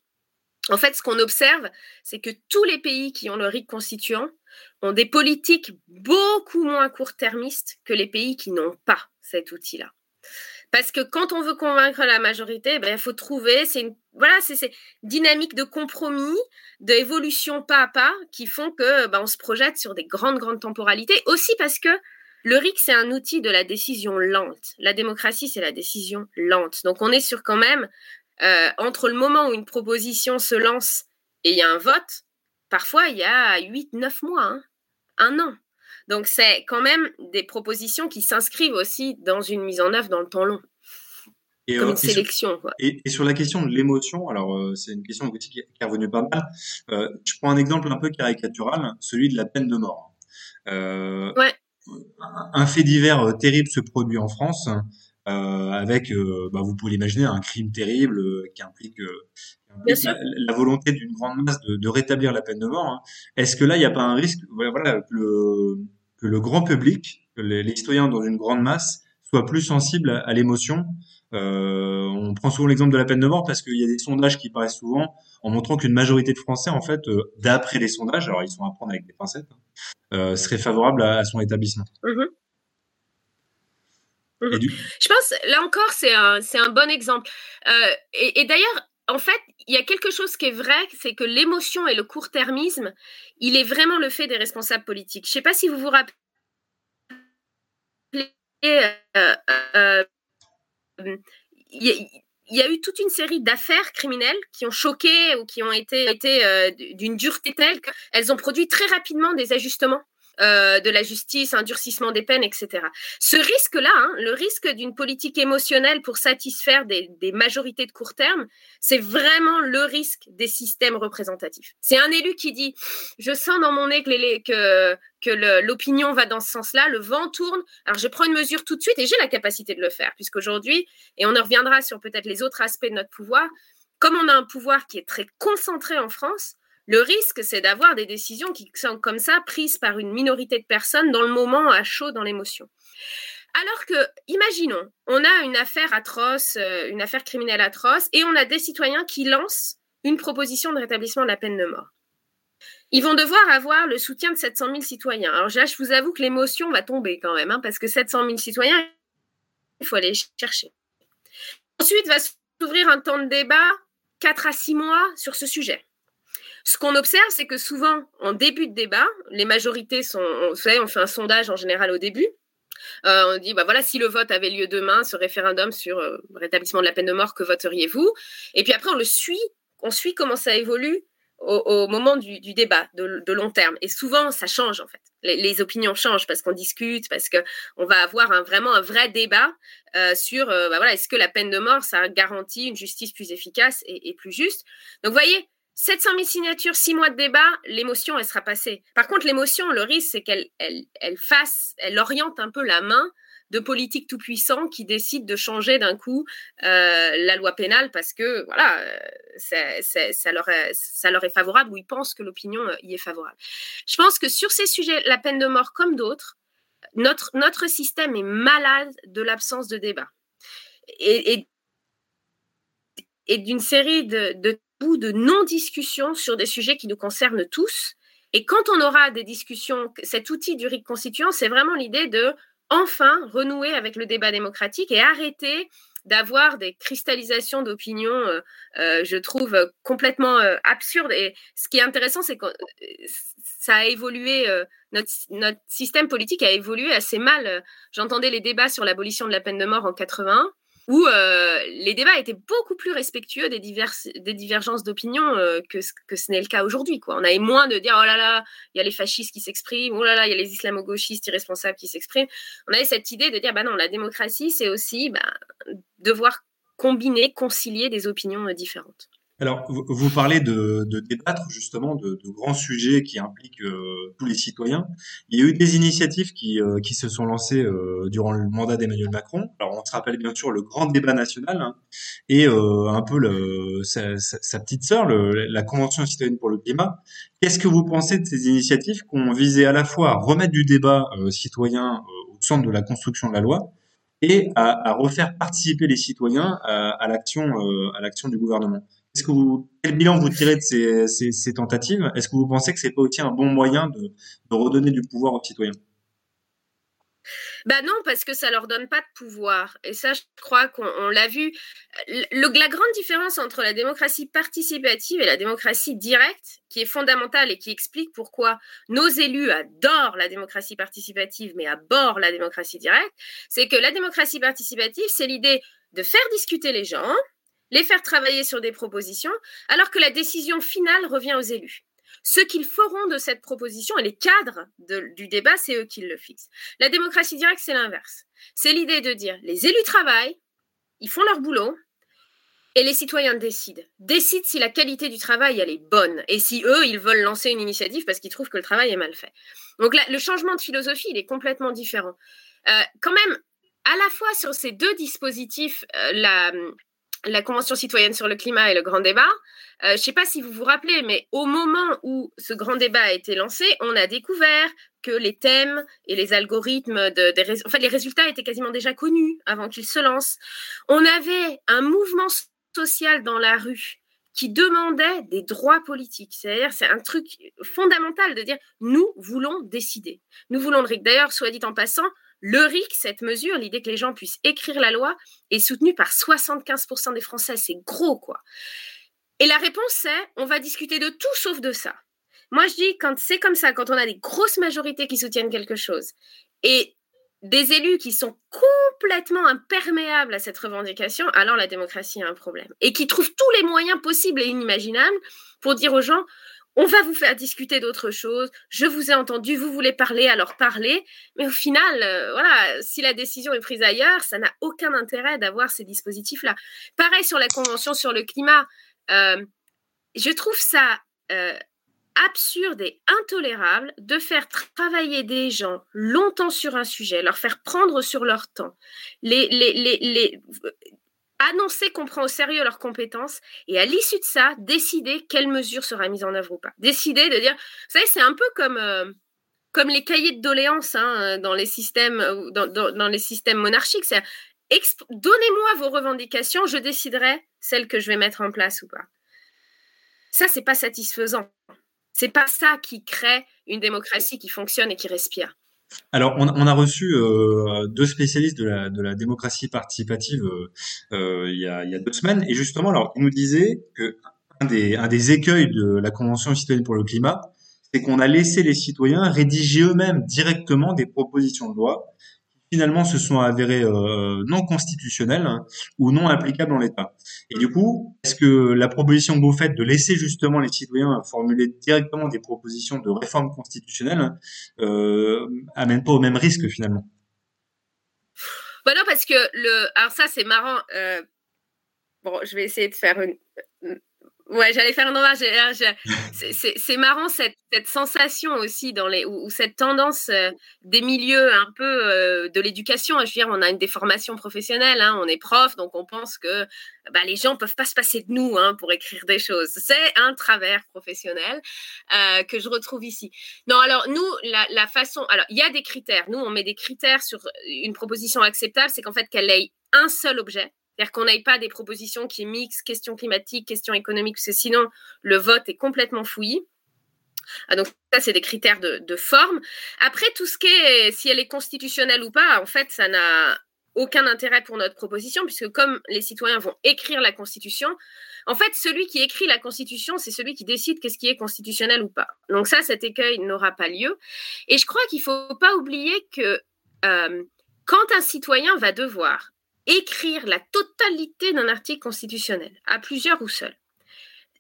En fait, ce qu'on observe, c'est que tous les pays qui ont le RIC constituant ont des politiques beaucoup moins court-termistes que les pays qui n'ont pas cet outil-là. Parce que quand on veut convaincre la majorité, ben, il faut trouver, c'est une voilà, c'est dynamique de compromis, d'évolution pas à pas, qui font que ben, on se projette sur des grandes grandes temporalités. Aussi parce que le RIC c'est un outil de la décision lente. La démocratie c'est la décision lente. Donc on est sur quand même euh, entre le moment où une proposition se lance et il y a un vote, parfois il y a 8-9 mois, hein, un an. Donc c'est quand même des propositions qui s'inscrivent aussi dans une mise en œuvre dans le temps long. Et, comme euh, une sélection. Et, sur la question de l'émotion, alors euh, c'est une question qui, est revenue pas mal. je prends un exemple un peu caricatural, celui de la peine de mort. ouais. Un fait divers terrible se produit en France. Euh, avec, euh, bah, vous pouvez l'imaginer, un crime terrible euh, qui implique, la, volonté d'une grande masse de, de, rétablir la peine de mort. Hein. Est-ce que là, il n'y a pas un risque, voilà, que, le, que le grand public, que les, les, citoyens dans une grande masse, soient plus sensibles à, l'émotion? Euh, On prend souvent l'exemple de la peine de mort parce qu'il y a des sondages qui paraissent souvent en montrant qu'une majorité de Français, en fait, d'après les sondages, alors ils sont à prendre avec des pincettes, hein, euh, seraient favorables à, son établissement. Mmh Mhm. Je pense, là encore, c'est un, un, bon exemple. Euh, et, d'ailleurs, en fait, il y a quelque chose qui est vrai, c'est que l'émotion et le court-termisme, il est vraiment le fait des responsables politiques. Je ne sais pas si vous vous rappelez. Euh, euh, il y, a eu toute une série d'affaires criminelles qui ont choqué ou qui ont été, été d'une dureté telle qu'elles ont produit très rapidement des ajustements euh, de la justice, un durcissement des peines, etc. Ce risque-là, hein, le risque d'une politique émotionnelle pour satisfaire des, majorités de court terme, c'est vraiment le risque des systèmes représentatifs. C'est un élu qui dit, je sens dans mon nez que, que l'opinion va dans ce sens-là, le vent tourne, alors je prends une mesure tout de suite et j'ai la capacité de le faire, puisqu'aujourd'hui, et on en reviendra sur peut-être les autres aspects de notre pouvoir, comme on a un pouvoir qui est très concentré en France, le risque, c'est d'avoir des décisions qui sont comme ça prises par une minorité de personnes dans le moment à chaud, dans l'émotion. Alors que, imaginons, on a une affaire atroce, euh, une affaire criminelle atroce, et on a des citoyens qui lancent une proposition de rétablissement de la peine de mort. Ils vont devoir avoir le soutien de 700 000 citoyens. Alors là, je vous avoue que l'émotion va tomber quand même, hein, parce que 700 000 citoyens, il faut aller chercher. Ensuite, va s'ouvrir un temps de débat, 4 à 6 mois, sur ce sujet. Ce qu'on observe, c'est que souvent, en début de débat, les majorités sont, vous savez, on fait un sondage en général au début. Euh, on dit, bah voilà, si le vote avait lieu demain, ce référendum sur euh, rétablissement de la peine de mort, que voteriez-vous? Et puis après, on le suit, on suit comment ça évolue au, moment du, débat de, long terme. Et souvent, ça change en fait. Les, opinions changent parce qu'on discute, parce qu'on va avoir un, vraiment un vrai débat euh, sur, bah voilà, est-ce que la peine de mort, ça garantit une justice plus efficace et, et plus juste? Donc, vous voyez, 700 000 signatures, 6 mois de débat, l'émotion, elle sera passée. Par contre, l'émotion, le risque, c'est qu'elle elle, fasse, elle oriente un peu la main de politiques tout puissants qui décident de changer d'un coup euh, la loi pénale parce que voilà, ça, leur est, ça leur est favorable ou ils pensent que l'opinion y est favorable. Je pense que sur ces sujets, la peine de mort comme d'autres, notre, notre système est malade de l'absence de débat. Et, et, d'une série de, de non-discussions sur des sujets qui nous concernent tous. Et quand on aura des discussions, cet outil du RIC constituant, c'est vraiment l'idée de enfin renouer avec le débat démocratique et arrêter d'avoir des cristallisations d'opinions, euh, euh, je trouve, complètement euh, absurdes. Et ce qui est intéressant, c'est que ça a évolué, notre, notre, système politique a évolué assez mal. J'entendais les débats sur l'abolition de la peine de mort en 81 où euh, les débats étaient beaucoup plus respectueux des, des divergences d'opinion euh, que, que ce n'est le cas aujourd'hui. On avait moins de dire oh là là, il y a les fascistes qui s'expriment, oh là là, il y a les islamo-gauchistes irresponsables qui s'expriment. On avait cette idée de dire bah non, la démocratie, c'est aussi bah, devoir combiner, concilier des opinions euh, différentes. Alors, vous parlez de, débattre justement de, grands sujets qui impliquent euh, tous les citoyens. Il y a eu des initiatives qui, euh, qui se sont lancées euh, durant le mandat d'Emmanuel Macron. Alors, on se rappelle bien sûr le grand débat national hein, et un peu le, sa, sa, petite sœur, la Convention citoyenne pour le climat. Qu'est-ce que vous pensez de ces initiatives qui ont visé à la fois à remettre du débat citoyen au centre de la construction de la loi et à, à refaire participer les citoyens à, à l'action du gouvernement? Est-ce que quel bilan vous tirez de ces, tentatives? Est-ce que vous pensez que c'est pas aussi un bon moyen de, redonner du pouvoir aux citoyens? Bah non, parce que ça leur donne pas de pouvoir. Et ça, je crois qu'on l'a vu. La grande différence entre la démocratie participative et la démocratie directe, qui est fondamentale et qui explique pourquoi nos élus adorent la démocratie participative, mais abordent la démocratie directe, c'est que la démocratie participative, c'est l'idée de faire discuter les gens, les faire travailler sur des propositions, alors que la décision finale revient aux élus. Ce qu'ils feront de cette proposition et les cadres du débat, c'est eux qui le fixent. La démocratie directe, c'est l'inverse. C'est l'idée de dire les élus travaillent, ils font leur boulot, et les citoyens décident. Décident si la qualité du travail, elle est bonne. Et si eux, ils veulent lancer une initiative parce qu'ils trouvent que le travail est mal fait. Donc là, le changement de philosophie, il est complètement différent. Euh, quand même, à la fois sur ces deux dispositifs, euh, la, la Convention citoyenne sur le climat et le grand débat. Euh, je ne sais pas si vous vous rappelez, mais au moment où ce grand débat a été lancé, on a découvert que les thèmes et les algorithmes, de, des, en fait, les résultats étaient quasiment déjà connus avant qu'ils se lancent. On avait un mouvement social dans la rue qui demandait des droits politiques. C'est-à-dire, c'est un truc fondamental de dire, nous voulons décider. Nous voulons. D'ailleurs, soit dit en passant, le RIC, cette mesure, l'idée que les gens puissent écrire la loi, est soutenue par 75% des Français. C'est gros, quoi. Et la réponse, c'est on va discuter de tout sauf de ça. Moi, je dis, quand c'est comme ça, quand on a des grosses majorités qui soutiennent quelque chose et des élus qui sont complètement imperméables à cette revendication, alors la démocratie a un problème. Et qui trouvent tous les moyens possibles et inimaginables pour dire aux gens, on va vous faire discuter d'autres choses. Je vous ai entendu, vous voulez parler, alors parlez. Mais au final, euh, voilà, si la décision est prise ailleurs, ça n'a aucun intérêt d'avoir ces dispositifs-là. Pareil sur la convention sur le climat. Euh, je trouve ça euh, absurde et intolérable de faire travailler des gens longtemps sur un sujet, leur faire prendre sur leur temps, annoncer qu'on prend au sérieux leurs compétences et à l'issue de ça, décider quelle mesure sera mise en œuvre ou pas. Décider de dire, vous savez, c'est un peu comme, euh, comme les cahiers de doléances hein, dans, les systèmes, euh, dans, dans, les systèmes monarchiques. C'est donnez-moi vos revendications, je déciderai celles que je vais mettre en place ou pas. Ça, c'est pas satisfaisant. C'est pas ça qui crée une démocratie qui fonctionne et qui respire. Alors, on, a reçu euh, deux spécialistes de la, démocratie participative euh, euh, il, y a, il, y a, deux semaines, et justement, alors, ils nous disaient que un des, un des écueils de la Convention citoyenne pour le climat, c'est qu'on a laissé les citoyens rédiger eux-mêmes directement des propositions de loi finalement se sont avérés euh, non constitutionnels ou non applicables en l'état. Et du coup, est-ce que la proposition que vous faites de laisser justement les citoyens formuler directement des propositions de réforme constitutionnelle euh, amène pas au même risque finalement? Bah non, parce que le. Alors, ça, c'est marrant. Euh, bon, je vais essayer de faire une. Ouais, j'allais faire un hommage. C'est marrant cette, cette, sensation aussi dans les ou, cette tendance euh, des milieux un peu euh, de l'éducation. Je veux dire, on a une déformation professionnelle, hein, on est prof, donc on pense que bah, les gens peuvent pas se passer de nous hein, pour écrire des choses. C'est un travers professionnel euh, que je retrouve ici. Non, alors nous, la, la façon, alors il y a des critères. Nous, on met des critères sur une proposition acceptable, c'est qu'en fait qu'elle ait un seul objet c'est-à-dire qu'on n'aille pas des propositions qui mixent questions climatiques, questions économiques, parce que sinon, le vote est complètement fouillis. Ah, donc ça, c'est des critères de, forme. Après, tout ce qui est, si elle est constitutionnelle ou pas, en fait, ça n'a aucun intérêt pour notre proposition, puisque comme les citoyens vont écrire la Constitution, en fait, celui qui écrit la Constitution, c'est celui qui décide qu'est-ce qui est constitutionnel ou pas. Donc ça, cet écueil n'aura pas lieu. Et je crois qu'il ne faut pas oublier que euh, quand un citoyen va devoir écrire la totalité d'un article constitutionnel, à plusieurs ou seul.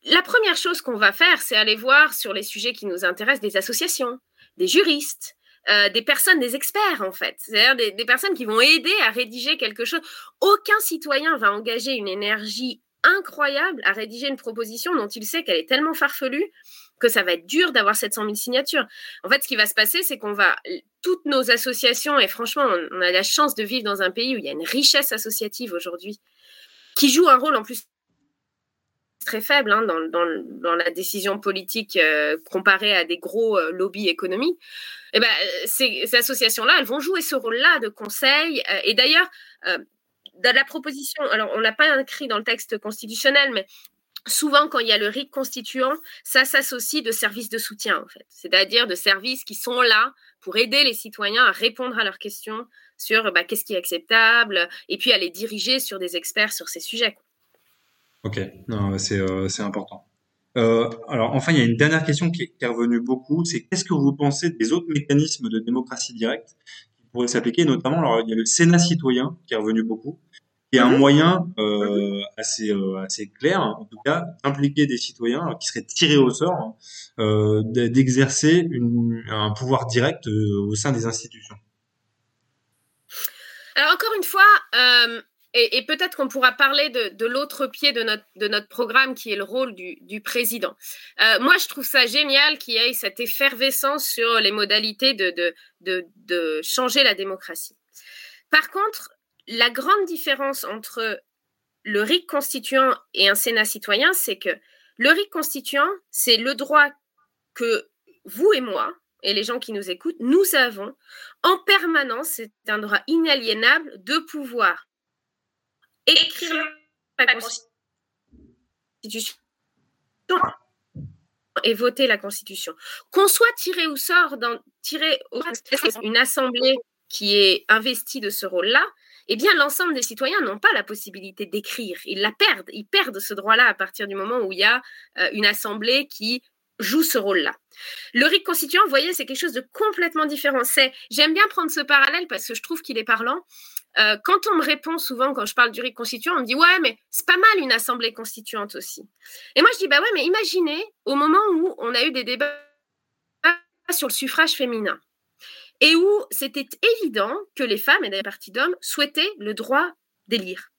La première chose qu'on va faire, c'est aller voir sur les sujets qui nous intéressent des associations, des juristes, euh, des personnes, des experts en fait, c'est-à-dire des, des, personnes qui vont aider à rédiger quelque chose. Aucun citoyen va engager une énergie incroyable à rédiger une proposition dont il sait qu'elle est tellement farfelue que ça va être dur d'avoir 700 000 signatures. En fait, ce qui va se passer, c'est qu'on va, toutes nos associations, et franchement, on, a la chance de vivre dans un pays où il y a une richesse associative aujourd'hui, qui joue un rôle en plus très faible hein, dans, la décision politique euh, comparée à des gros euh, lobbies économiques, eh ben, ces, associations-là, elles vont jouer ce rôle-là de conseil. Euh, et d'ailleurs, dans la proposition, alors on l'a pas écrit dans le texte constitutionnel, mais souvent, quand il y a le RIC constituant, ça s'associe de services de soutien, en fait. C'est-à-dire de services qui sont là pour aider les citoyens à répondre à leurs questions sur bah, qu'est-ce qui est acceptable, et puis à les diriger sur des experts sur ces sujets. Ok, euh, c'est important. Euh, alors, enfin, il y a une dernière question qui est, revenue beaucoup, c'est qu'est-ce que vous pensez des autres mécanismes de démocratie directe qui pourraient s'appliquer, notamment, alors, il y a le Sénat citoyen qui est revenu beaucoup et un mhm. moyen euh, assez euh, assez clair, en tout cas, d'impliquer des citoyens qui seraient tirés au sort euh, d'exercer un pouvoir direct euh, au sein des institutions. Alors encore une fois, euh, et, peut-être qu'on pourra parler de, l'autre pied de notre, programme qui est le rôle du, président. Euh, moi, je trouve ça génial qu'il y ait cette effervescence sur les modalités de, de changer la démocratie. Par contre, la grande différence entre le RIC constituant et un Sénat citoyen, c'est que le RIC constituant, c'est le droit que vous et moi, et les gens qui nous écoutent, nous avons en permanence, c'est un droit inaliénable de pouvoir écrire la Constitution et voter la Constitution. Qu'on soit tiré au sort, dans, tiré au une assemblée qui est investie de ce rôle-là, eh bien, l'ensemble des citoyens n'ont pas la possibilité d'écrire. Ils la perdent. Ils perdent ce droit-là à partir du moment où il y a euh, une assemblée qui joue ce rôle-là. Le RIC constituant, vous voyez, c'est quelque chose de complètement différent. C'est, j'aime bien prendre ce parallèle parce que je trouve qu'il est parlant. Euh, quand on me répond souvent, quand je parle du RIC constituant, on me dit ouais, mais c'est pas mal une assemblée constituante aussi. Et moi, je dis bah ouais, mais imaginez au moment où on a eu des débats sur le suffrage féminin et où c'était évident que les femmes et des partis d'hommes souhaitaient le droit d'élire.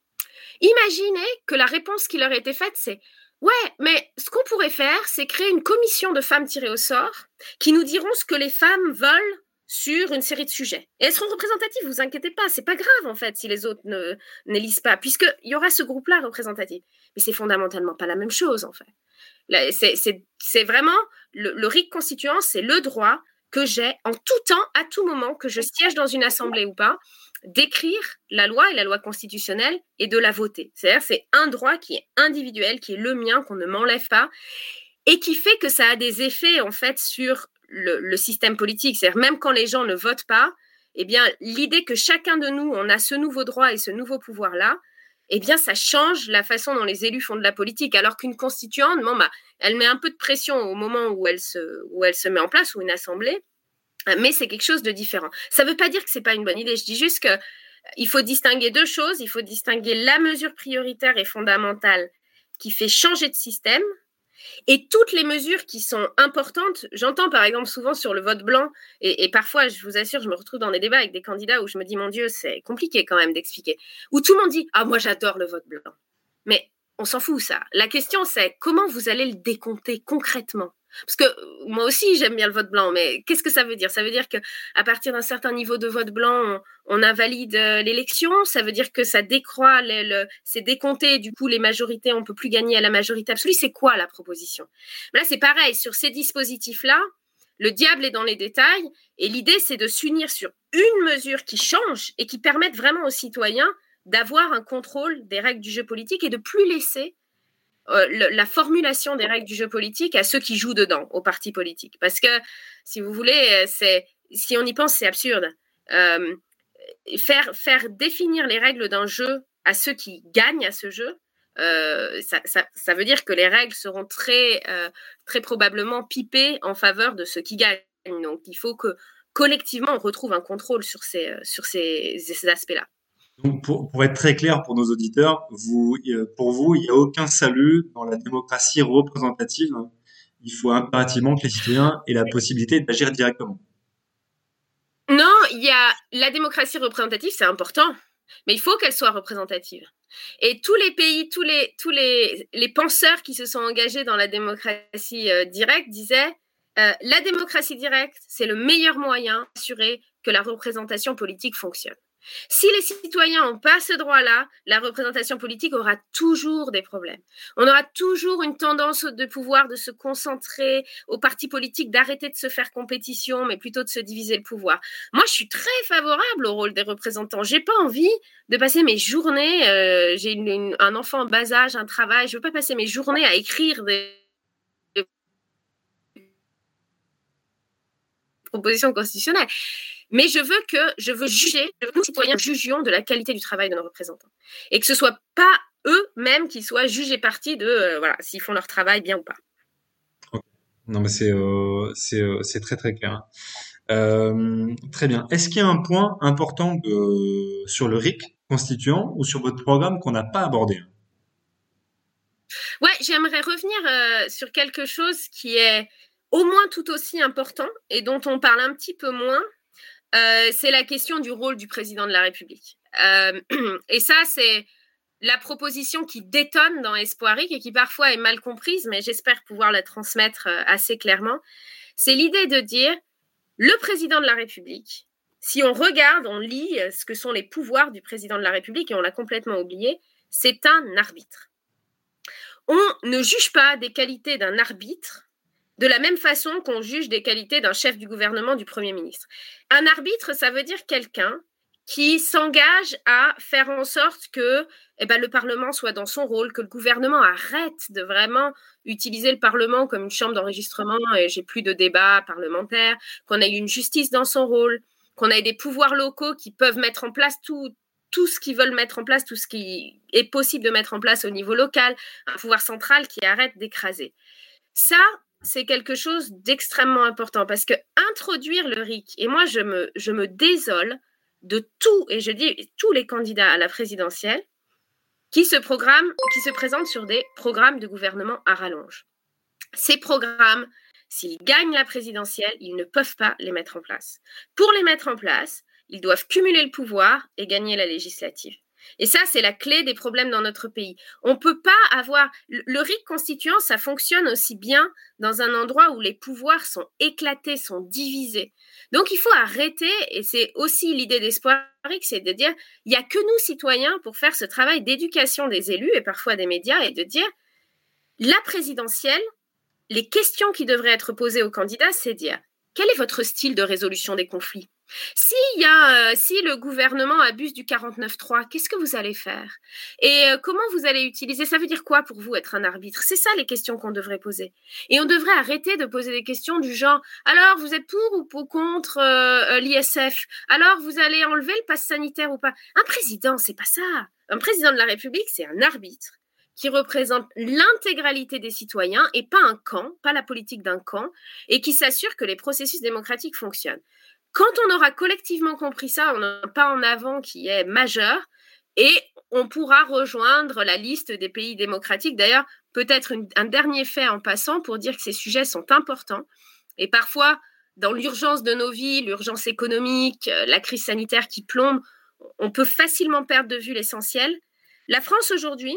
Imaginez que la réponse qui leur était faite, c'est Ouais, mais ce qu'on pourrait faire, c'est créer une commission de femmes tirées au sort qui nous diront ce que les femmes veulent sur une série de sujets. Et elles seront représentatives, vous inquiétez pas, c'est pas grave en fait si les autres ne n'élisent pas, puisqu'il y aura ce groupe-là représentatif. Mais c'est fondamentalement pas la même chose en fait. C'est vraiment le, le RIC constituant, c'est le droit que j'ai en tout temps, à tout moment, que je siège dans une assemblée ou pas, d'écrire la loi et la loi constitutionnelle et de la voter. C'est-à-dire, c'est un droit qui est individuel, qui est le mien, qu'on ne m'enlève pas, et qui fait que ça a des effets, en fait, sur le, système politique. C'est-à-dire, même quand les gens ne votent pas, eh bien, l'idée que chacun de nous, on a ce nouveau droit et ce nouveau pouvoir-là, eh bien, ça change la façon dont les élus font de la politique. Alors qu'une constituante, bah, elle met un peu de pression au moment où elle se, où elle se met en place, ou une assemblée, mais c'est quelque chose de différent. Ça ne veut pas dire que c'est pas une bonne idée. Je dis juste que il faut distinguer deux choses. Il faut distinguer la mesure prioritaire et fondamentale qui fait changer de système et toutes les mesures qui sont importantes, j'entends par exemple souvent sur le vote blanc, et, parfois, je vous assure, je me retrouve dans des débats avec des candidats où je me dis, mon Dieu, c'est compliqué quand même d'expliquer, où tout le monde dit, ah, moi j'adore le vote blanc. Mais on s'en fout ça. La question c'est comment vous allez le décompter concrètement? Parce que moi aussi, j'aime bien le vote blanc, mais qu'est-ce que ça veut dire? Ça veut dire que à partir d'un certain niveau de vote blanc, on, invalide euh, l'élection? Ça veut dire que ça décroît, c'est décompté. Du coup, les majorités, on peut plus gagner à la majorité absolue? C'est quoi la proposition? Là, c'est pareil. Sur ces dispositifs-là, le diable est dans les détails. Et l'idée, c'est de s'unir sur une mesure qui change et qui permette vraiment aux citoyens d'avoir un contrôle des règles du jeu politique et de plus laisser euh, la formulation des règles du jeu politique à ceux qui jouent dedans, aux partis politiques. Parce que, si vous voulez, euh, c'est, si on y pense, c'est absurde. Euh, faire, définir les règles d'un jeu à ceux qui gagnent à ce jeu, ça, veut dire que les règles seront très, très probablement pipées en faveur de ceux qui gagnent. Donc, il faut que collectivement, on retrouve un contrôle sur ces, sur ces aspects-là. Pour, être très clair pour nos auditeurs, pour vous, il n'y a aucun salut dans la démocratie représentative. Il faut impérativement que les citoyens aient la possibilité d'agir directement. Non, il y a la démocratie représentative, c'est important, mais il faut qu'elle soit représentative. Et tous les pays, tous les, tous les, les penseurs qui se sont engagés dans la démocratie euh, directe disaient euh, la démocratie directe, c'est le meilleur moyen d'assurer que la représentation politique fonctionne. Si les citoyens n'ont pas ce droit-là, la représentation politique aura toujours des problèmes. On aura toujours une tendance de pouvoir de se concentrer aux partis politiques, d'arrêter de se faire compétition, mais plutôt de se diviser le pouvoir. Moi, je suis très favorable au rôle des représentants. J'ai pas envie de passer mes journées. Euh, j'ai un enfant en bas âge, un travail. Je veux pas passer mes journées à écrire des propositions constitutionnelles. Mais je veux que, je veux juger, que nous, citoyens, jugions de la qualité du travail de nos représentants. Et que ce soit pas eux-mêmes qui soient jugés partis de, euh, voilà, s'ils font leur travail bien ou pas. Non, mais c'est euh, euh, c'est très très clair. très bien. Est-ce qu'il y a un point important de, sur le RIC constituant ou sur votre programme qu'on n'a pas abordé? Ouais, j'aimerais revenir sur quelque chose qui est au moins tout aussi important et dont on parle un petit peu moins, euh, c'est la question du rôle du président de la République. Euh, et ça, c'est la proposition qui détonne dans Espoiric et qui parfois est mal comprise, mais j'espère pouvoir la transmettre euh, assez clairement. C'est l'idée de dire le président de la République, si on regarde, on lit ce que sont les pouvoirs du président de la République, et on l'a complètement oublié, c'est un arbitre. On ne juge pas des qualités d'un arbitre de la même façon qu'on juge des qualités d'un chef du gouvernement, du Premier ministre. Un arbitre, ça veut dire quelqu'un qui s'engage à faire en sorte que eh ben, le Parlement soit dans son rôle, que le gouvernement arrête de vraiment utiliser le Parlement comme une chambre d'enregistrement et j'ai plus de débat parlementaire, qu'on ait une justice dans son rôle, qu'on ait des pouvoirs locaux qui peuvent mettre en place tout, tout ce qu'ils veulent mettre en place, tout ce qui est possible de mettre en place au niveau local, un pouvoir central qui arrête d'écraser. Ça, c'est quelque chose d'extrêmement important parce que introduire le RIC, et moi je me, je me désole de tout, et je dis tous les candidats à la présidentielle qui se, programment, qui se présentent sur des programmes de gouvernement à rallonge. Ces programmes, s'ils gagnent la présidentielle, ils ne peuvent pas les mettre en place. Pour les mettre en place, ils doivent cumuler le pouvoir et gagner la législative. Et ça, c'est la clé des problèmes dans notre pays. On ne peut pas avoir... Le RIC constituant, ça fonctionne aussi bien dans un endroit où les pouvoirs sont éclatés, sont divisés. Donc, il faut arrêter, et c'est aussi l'idée d'espoir c'est de dire, il n'y a que nous, citoyens, pour faire ce travail d'éducation des élus et parfois des médias, et de dire, la présidentielle, les questions qui devraient être posées aux candidats, c'est dire, quel est votre style de résolution des conflits? Y a, euh, si le gouvernement abuse du 49.3, qu'est-ce que vous allez faire? Et euh, comment vous allez utiliser? Ça veut dire quoi pour vous être un arbitre? C'est ça les questions qu'on devrait poser. Et on devrait arrêter de poser des questions du genre alors vous êtes pour ou pour contre euh, l'ISF Alors vous allez enlever le pass sanitaire ou pas Un président, c'est pas ça. Un président de la République, c'est un arbitre qui représente l'intégralité des citoyens et pas un camp, pas la politique d'un camp, et qui s'assure que les processus démocratiques fonctionnent. Quand on aura collectivement compris ça, on a un pas en avant qui est majeur et on pourra rejoindre la liste des pays démocratiques. D'ailleurs, peut-être un dernier fait en passant pour dire que ces sujets sont importants et parfois dans l'urgence de nos vies, l'urgence économique, euh, la crise sanitaire qui plombe, on peut facilement perdre de vue l'essentiel. La France aujourd'hui,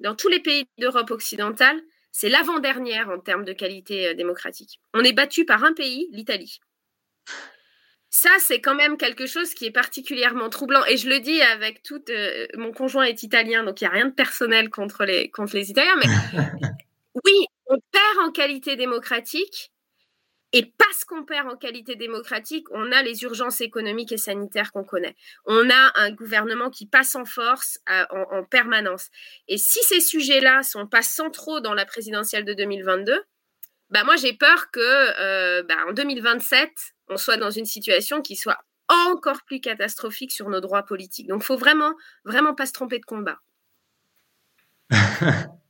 dans tous les pays d'Europe occidentale, c'est l'avant-dernière en termes de qualité euh, démocratique. On est battu par un pays, l'Italie. Ça, c'est quand même quelque chose qui est particulièrement troublant. Et je le dis avec tout. Euh, mon conjoint est italien, donc il n'y a rien de personnel contre les, contre les Italiens. Mais oui, on perd en qualité démocratique et parce qu'on perd en qualité démocratique, on a les urgences économiques et sanitaires qu'on connaît. On a un gouvernement qui passe en force euh, en, permanence. Et si ces sujets-là sont pas centraux dans la présidentielle de 2022, bah moi j'ai peur que euh, bah, en 2027, on soit dans une situation qui soit encore plus catastrophique sur nos droits politiques. Donc, faut vraiment, vraiment pas se tromper de combat.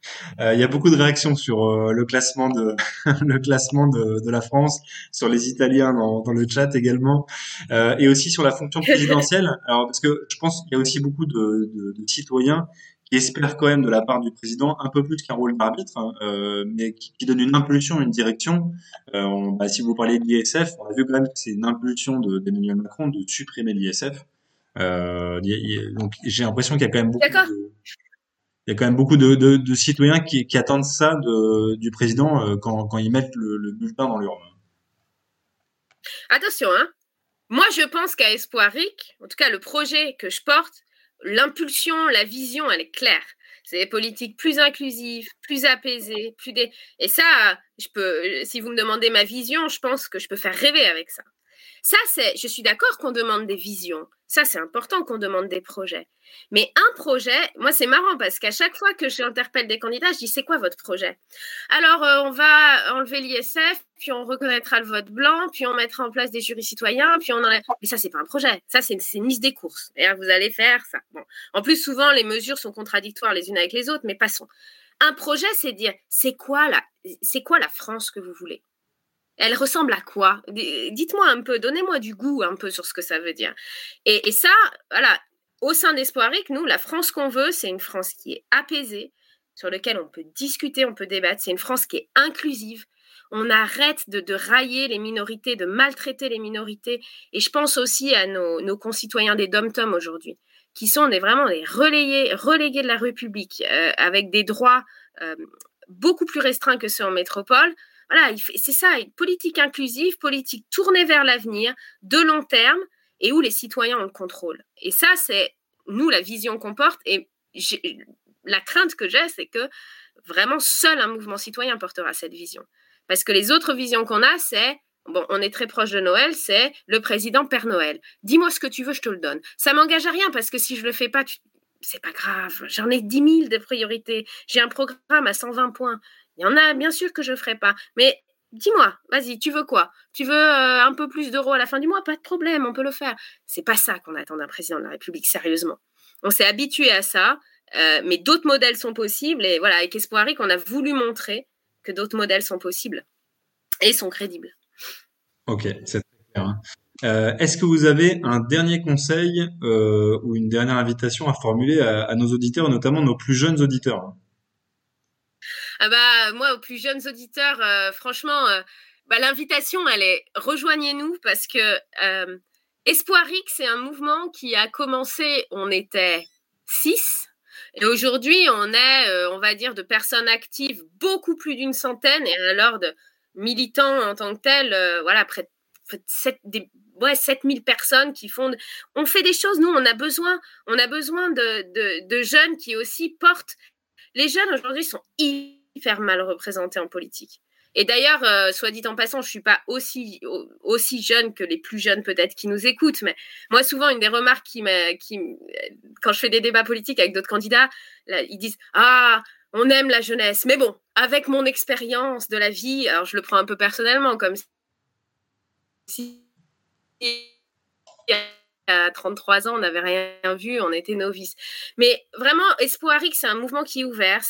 Euh, il y a beaucoup de réactions sur euh, le classement de la France, sur les Italiens dans, dans le chat également, euh, et aussi sur la fonction présidentielle. Alors parce que je pense qu'il y a aussi beaucoup de, de, de, citoyens qui espèrent quand même de la part du président un peu plus qu'un rôle d'arbitre, hein, euh, mais qui, qui, donne une impulsion, une direction. Euh, bah, si vous parlez de l'ISF, on a vu quand même que c'est une impulsion d'Emmanuel Macron de supprimer l'ISF. donc j'ai l'impression qu'il y a quand même beaucoup de il y a quand même beaucoup de, de, de citoyens qui, qui, attendent ça de, du président euh, quand, quand, ils mettent le, le bulletin dans l'urne. Attention, hein. moi je pense qu'à Espoiric, en tout cas le projet que je porte, l'impulsion, la vision, elle est claire. C'est des politiques plus inclusives, plus apaisées, plus des... Et ça, je peux, si vous me demandez ma vision, je pense que je peux faire rêver avec ça. Ça, c'est, je suis d'accord qu'on demande des visions. Ça, c'est important qu'on demande des projets. Mais un projet, moi, c'est marrant parce qu'à chaque fois que j'interpelle des candidats, je dis c'est quoi votre projet? Alors, euh, on va enlever l'ISF, puis on reconnaîtra le vote blanc, puis on mettra en place des jurys citoyens, puis on enlève. Mais ça, c'est pas un projet. Ça, c'est une liste des courses. Et vous allez faire ça. Bon. En plus, souvent, les mesures sont contradictoires les unes avec les autres, mais passons. Un projet, c'est dire c'est quoi c'est quoi la France que vous voulez? Elle ressemble à quoi? Dites-moi un peu, donnez-moi du goût un peu sur ce que ça veut dire. Et, ça, voilà, au sein d'Espoiric, nous, la France qu'on veut, c'est une France qui est apaisée, sur laquelle on peut discuter, on peut débattre. C'est une France qui est inclusive. On arrête de, railler les minorités, de maltraiter les minorités. Et je pense aussi à nos, concitoyens des dom-tom aujourd'hui, qui sont vraiment des relayés, relégués de la République, euh, avec des droits euh, beaucoup plus restreints que ceux en métropole voilà, c'est ça, une politique inclusive, politique tournée vers l'avenir, de long terme, et où les citoyens ont le contrôle. Et ça, c'est nous la vision qu'on porte. Et la crainte que j'ai, c'est que vraiment seul un mouvement citoyen portera cette vision. Parce que les autres visions qu'on a, c'est Bon, on est très proche de Noël, c'est le président Père Noël. Dis-moi ce que tu veux, je te le donne. Ça m'engage à rien parce que si je le fais pas, c'est pas grave. J'en ai 10 000 de priorités. J'ai un programme à 120 points. Il y en a, bien sûr que je ne ferai pas. Mais dis-moi, vas-y, tu veux quoi? Tu veux euh, un peu plus d'euros à la fin du mois? Pas de problème, on peut le faire. C'est pas ça qu'on attend d'un président de la République, sérieusement. On s'est habitué à ça, euh, mais d'autres modèles sont possibles. Et voilà, avec Espoiric, on a voulu montrer que d'autres modèles sont possibles et sont crédibles. Ok, c'est très clair. Hein. Euh, est-ce que vous avez un dernier conseil ou une dernière invitation à formuler à, à nos auditeurs, notamment nos plus jeunes auditeurs? Ah bah, moi, aux plus jeunes auditeurs, euh, franchement, euh, bah, l'invitation, elle est rejoignez-nous parce que euh, Espoiric, c'est un mouvement qui a commencé, on était six. Et aujourd'hui, on est, on va dire, de personnes actives beaucoup plus d'une centaine, et alors de militants en tant que tels, voilà, près de 7, des, ouais, 7000 personnes qui font. On fait des choses, nous, on a besoin, on a besoin de, de jeunes qui aussi portent. Les jeunes aujourd'hui sont faire mal représenté en politique. Et d'ailleurs, euh, soit dit en passant, je suis pas aussi aussi jeune que les plus jeunes peut-être qui nous écoutent, mais moi souvent une des remarques qui, qui quand je fais des débats politiques avec d'autres candidats, ils disent ah on aime la jeunesse, mais bon avec mon expérience de la vie, alors je le prends un peu personnellement comme si à 33 ans on n'avait rien vu, on était novices. Mais vraiment, Espoirique, c'est un mouvement qui est ouvert,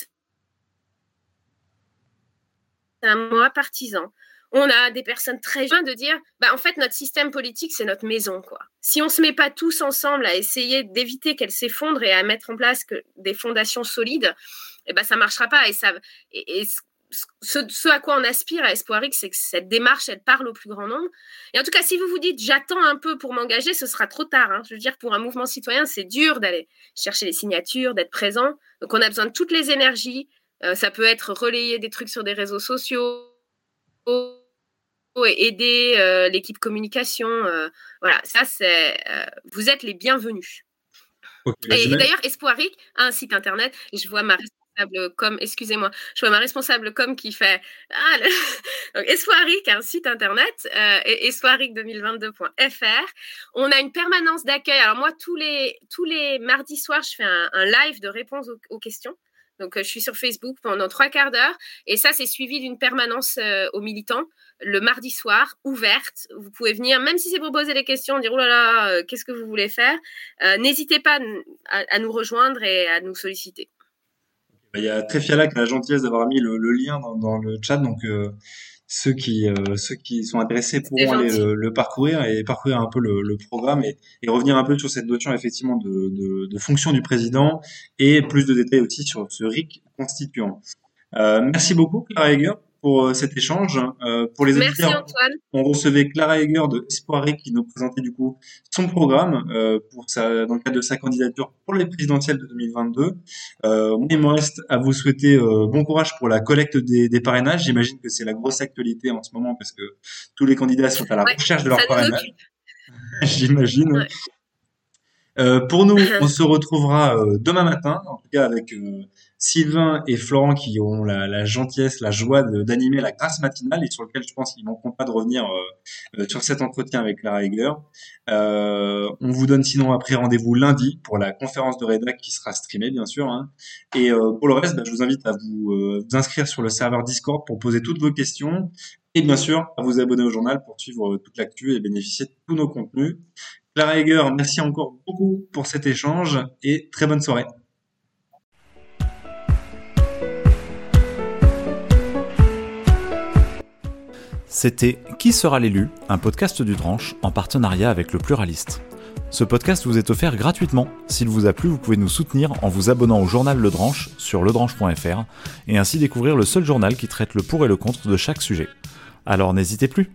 un mois partisan. On a des personnes très jeunes de dire, bah, en fait, notre système politique, c'est notre maison, quoi. Si on se met pas tous ensemble à essayer d'éviter qu'elle s'effondre et à mettre en place des fondations solides, eh ben, ça marchera pas. Et ça, et, ce, à quoi on aspire à Espoir c'est que cette démarche, elle parle au plus grand nombre. Et en tout cas, si vous vous dites j'attends un peu pour m'engager, ce sera trop tard. Hein. Je veux dire, pour un mouvement citoyen, c'est dur d'aller chercher les signatures, d'être présent. Donc, on a besoin de toutes les énergies. Euh, ça peut être relayer des trucs sur des réseaux sociaux, et aider euh, l'équipe communication. Euh, voilà, ça, c'est. vous êtes les bienvenus. et, d'ailleurs, Espoiric a un site internet. Et je vois ma comme, excusez-moi, je vois ma responsable comme qui fait ah, le... Espoiric, un site internet, euh, espoiric2022.fr. On a une permanence d'accueil. Alors moi, tous les, tous les mardis soirs, je fais un, live de réponse aux, questions. Donc, euh, je suis sur Facebook pendant trois quarts d'heure. Et ça, c'est suivi d'une permanence euh, aux militants le mardi soir, ouverte. Vous pouvez venir, même si c'est pour poser des questions, dire oh là là, euh, qu'est-ce que vous voulez faire N'hésitez pas à, nous rejoindre et à nous solliciter. Il y a Tréfiala qui a la gentillesse d'avoir mis le, lien dans, le chat, donc ceux qui euh, ceux qui sont intéressés pourront aller le, parcourir et parcourir un peu le, programme et, revenir un peu sur cette notion effectivement de, de, fonction du président et plus de détails aussi sur ce RIC constituant. Euh, merci beaucoup Clara Heger pour euh, cet échange. Euh, pour les Merci Antoine. on recevait Clara Heger de Espoiré qui nous présentait du coup son programme euh, pour sa, dans le cadre de sa candidature pour les présidentielles de 2022. Euh, il me reste à vous souhaiter euh, bon courage pour la collecte des, des parrainages. J'imagine que c'est la grosse actualité en ce moment parce que tous les candidats sont à la recherche de leur parrainage. J'imagine. Euh, pour nous, on se retrouvera demain matin, en tout cas avec Sylvain et Florent qui ont la, gentillesse, la joie d'animer la grâce matinale et sur lequel je pense qu'ils manqueront pas de revenir euh, euh, sur cet entretien avec Clara Heger. Euh, on vous donne sinon après rendez-vous lundi pour la conférence de rédac qui sera streamée bien sûr. Hein. Et pour le reste, bah, je vous invite à vous, vous, inscrire sur le serveur Discord pour poser toutes vos questions et bien sûr à vous abonner au journal pour suivre toute l'actu et bénéficier de tous nos contenus. Clara Heger, merci encore beaucoup pour cet échange et très bonne soirée. C'était Qui sera l'élu un podcast du Dranche en partenariat avec le Pluraliste. Ce podcast vous est offert gratuitement. S'il vous a plu, vous pouvez nous soutenir en vous abonnant au journal Le Dranche sur ledranche.fr et ainsi découvrir le seul journal qui traite le pour et le contre de chaque sujet. Alors n'hésitez plus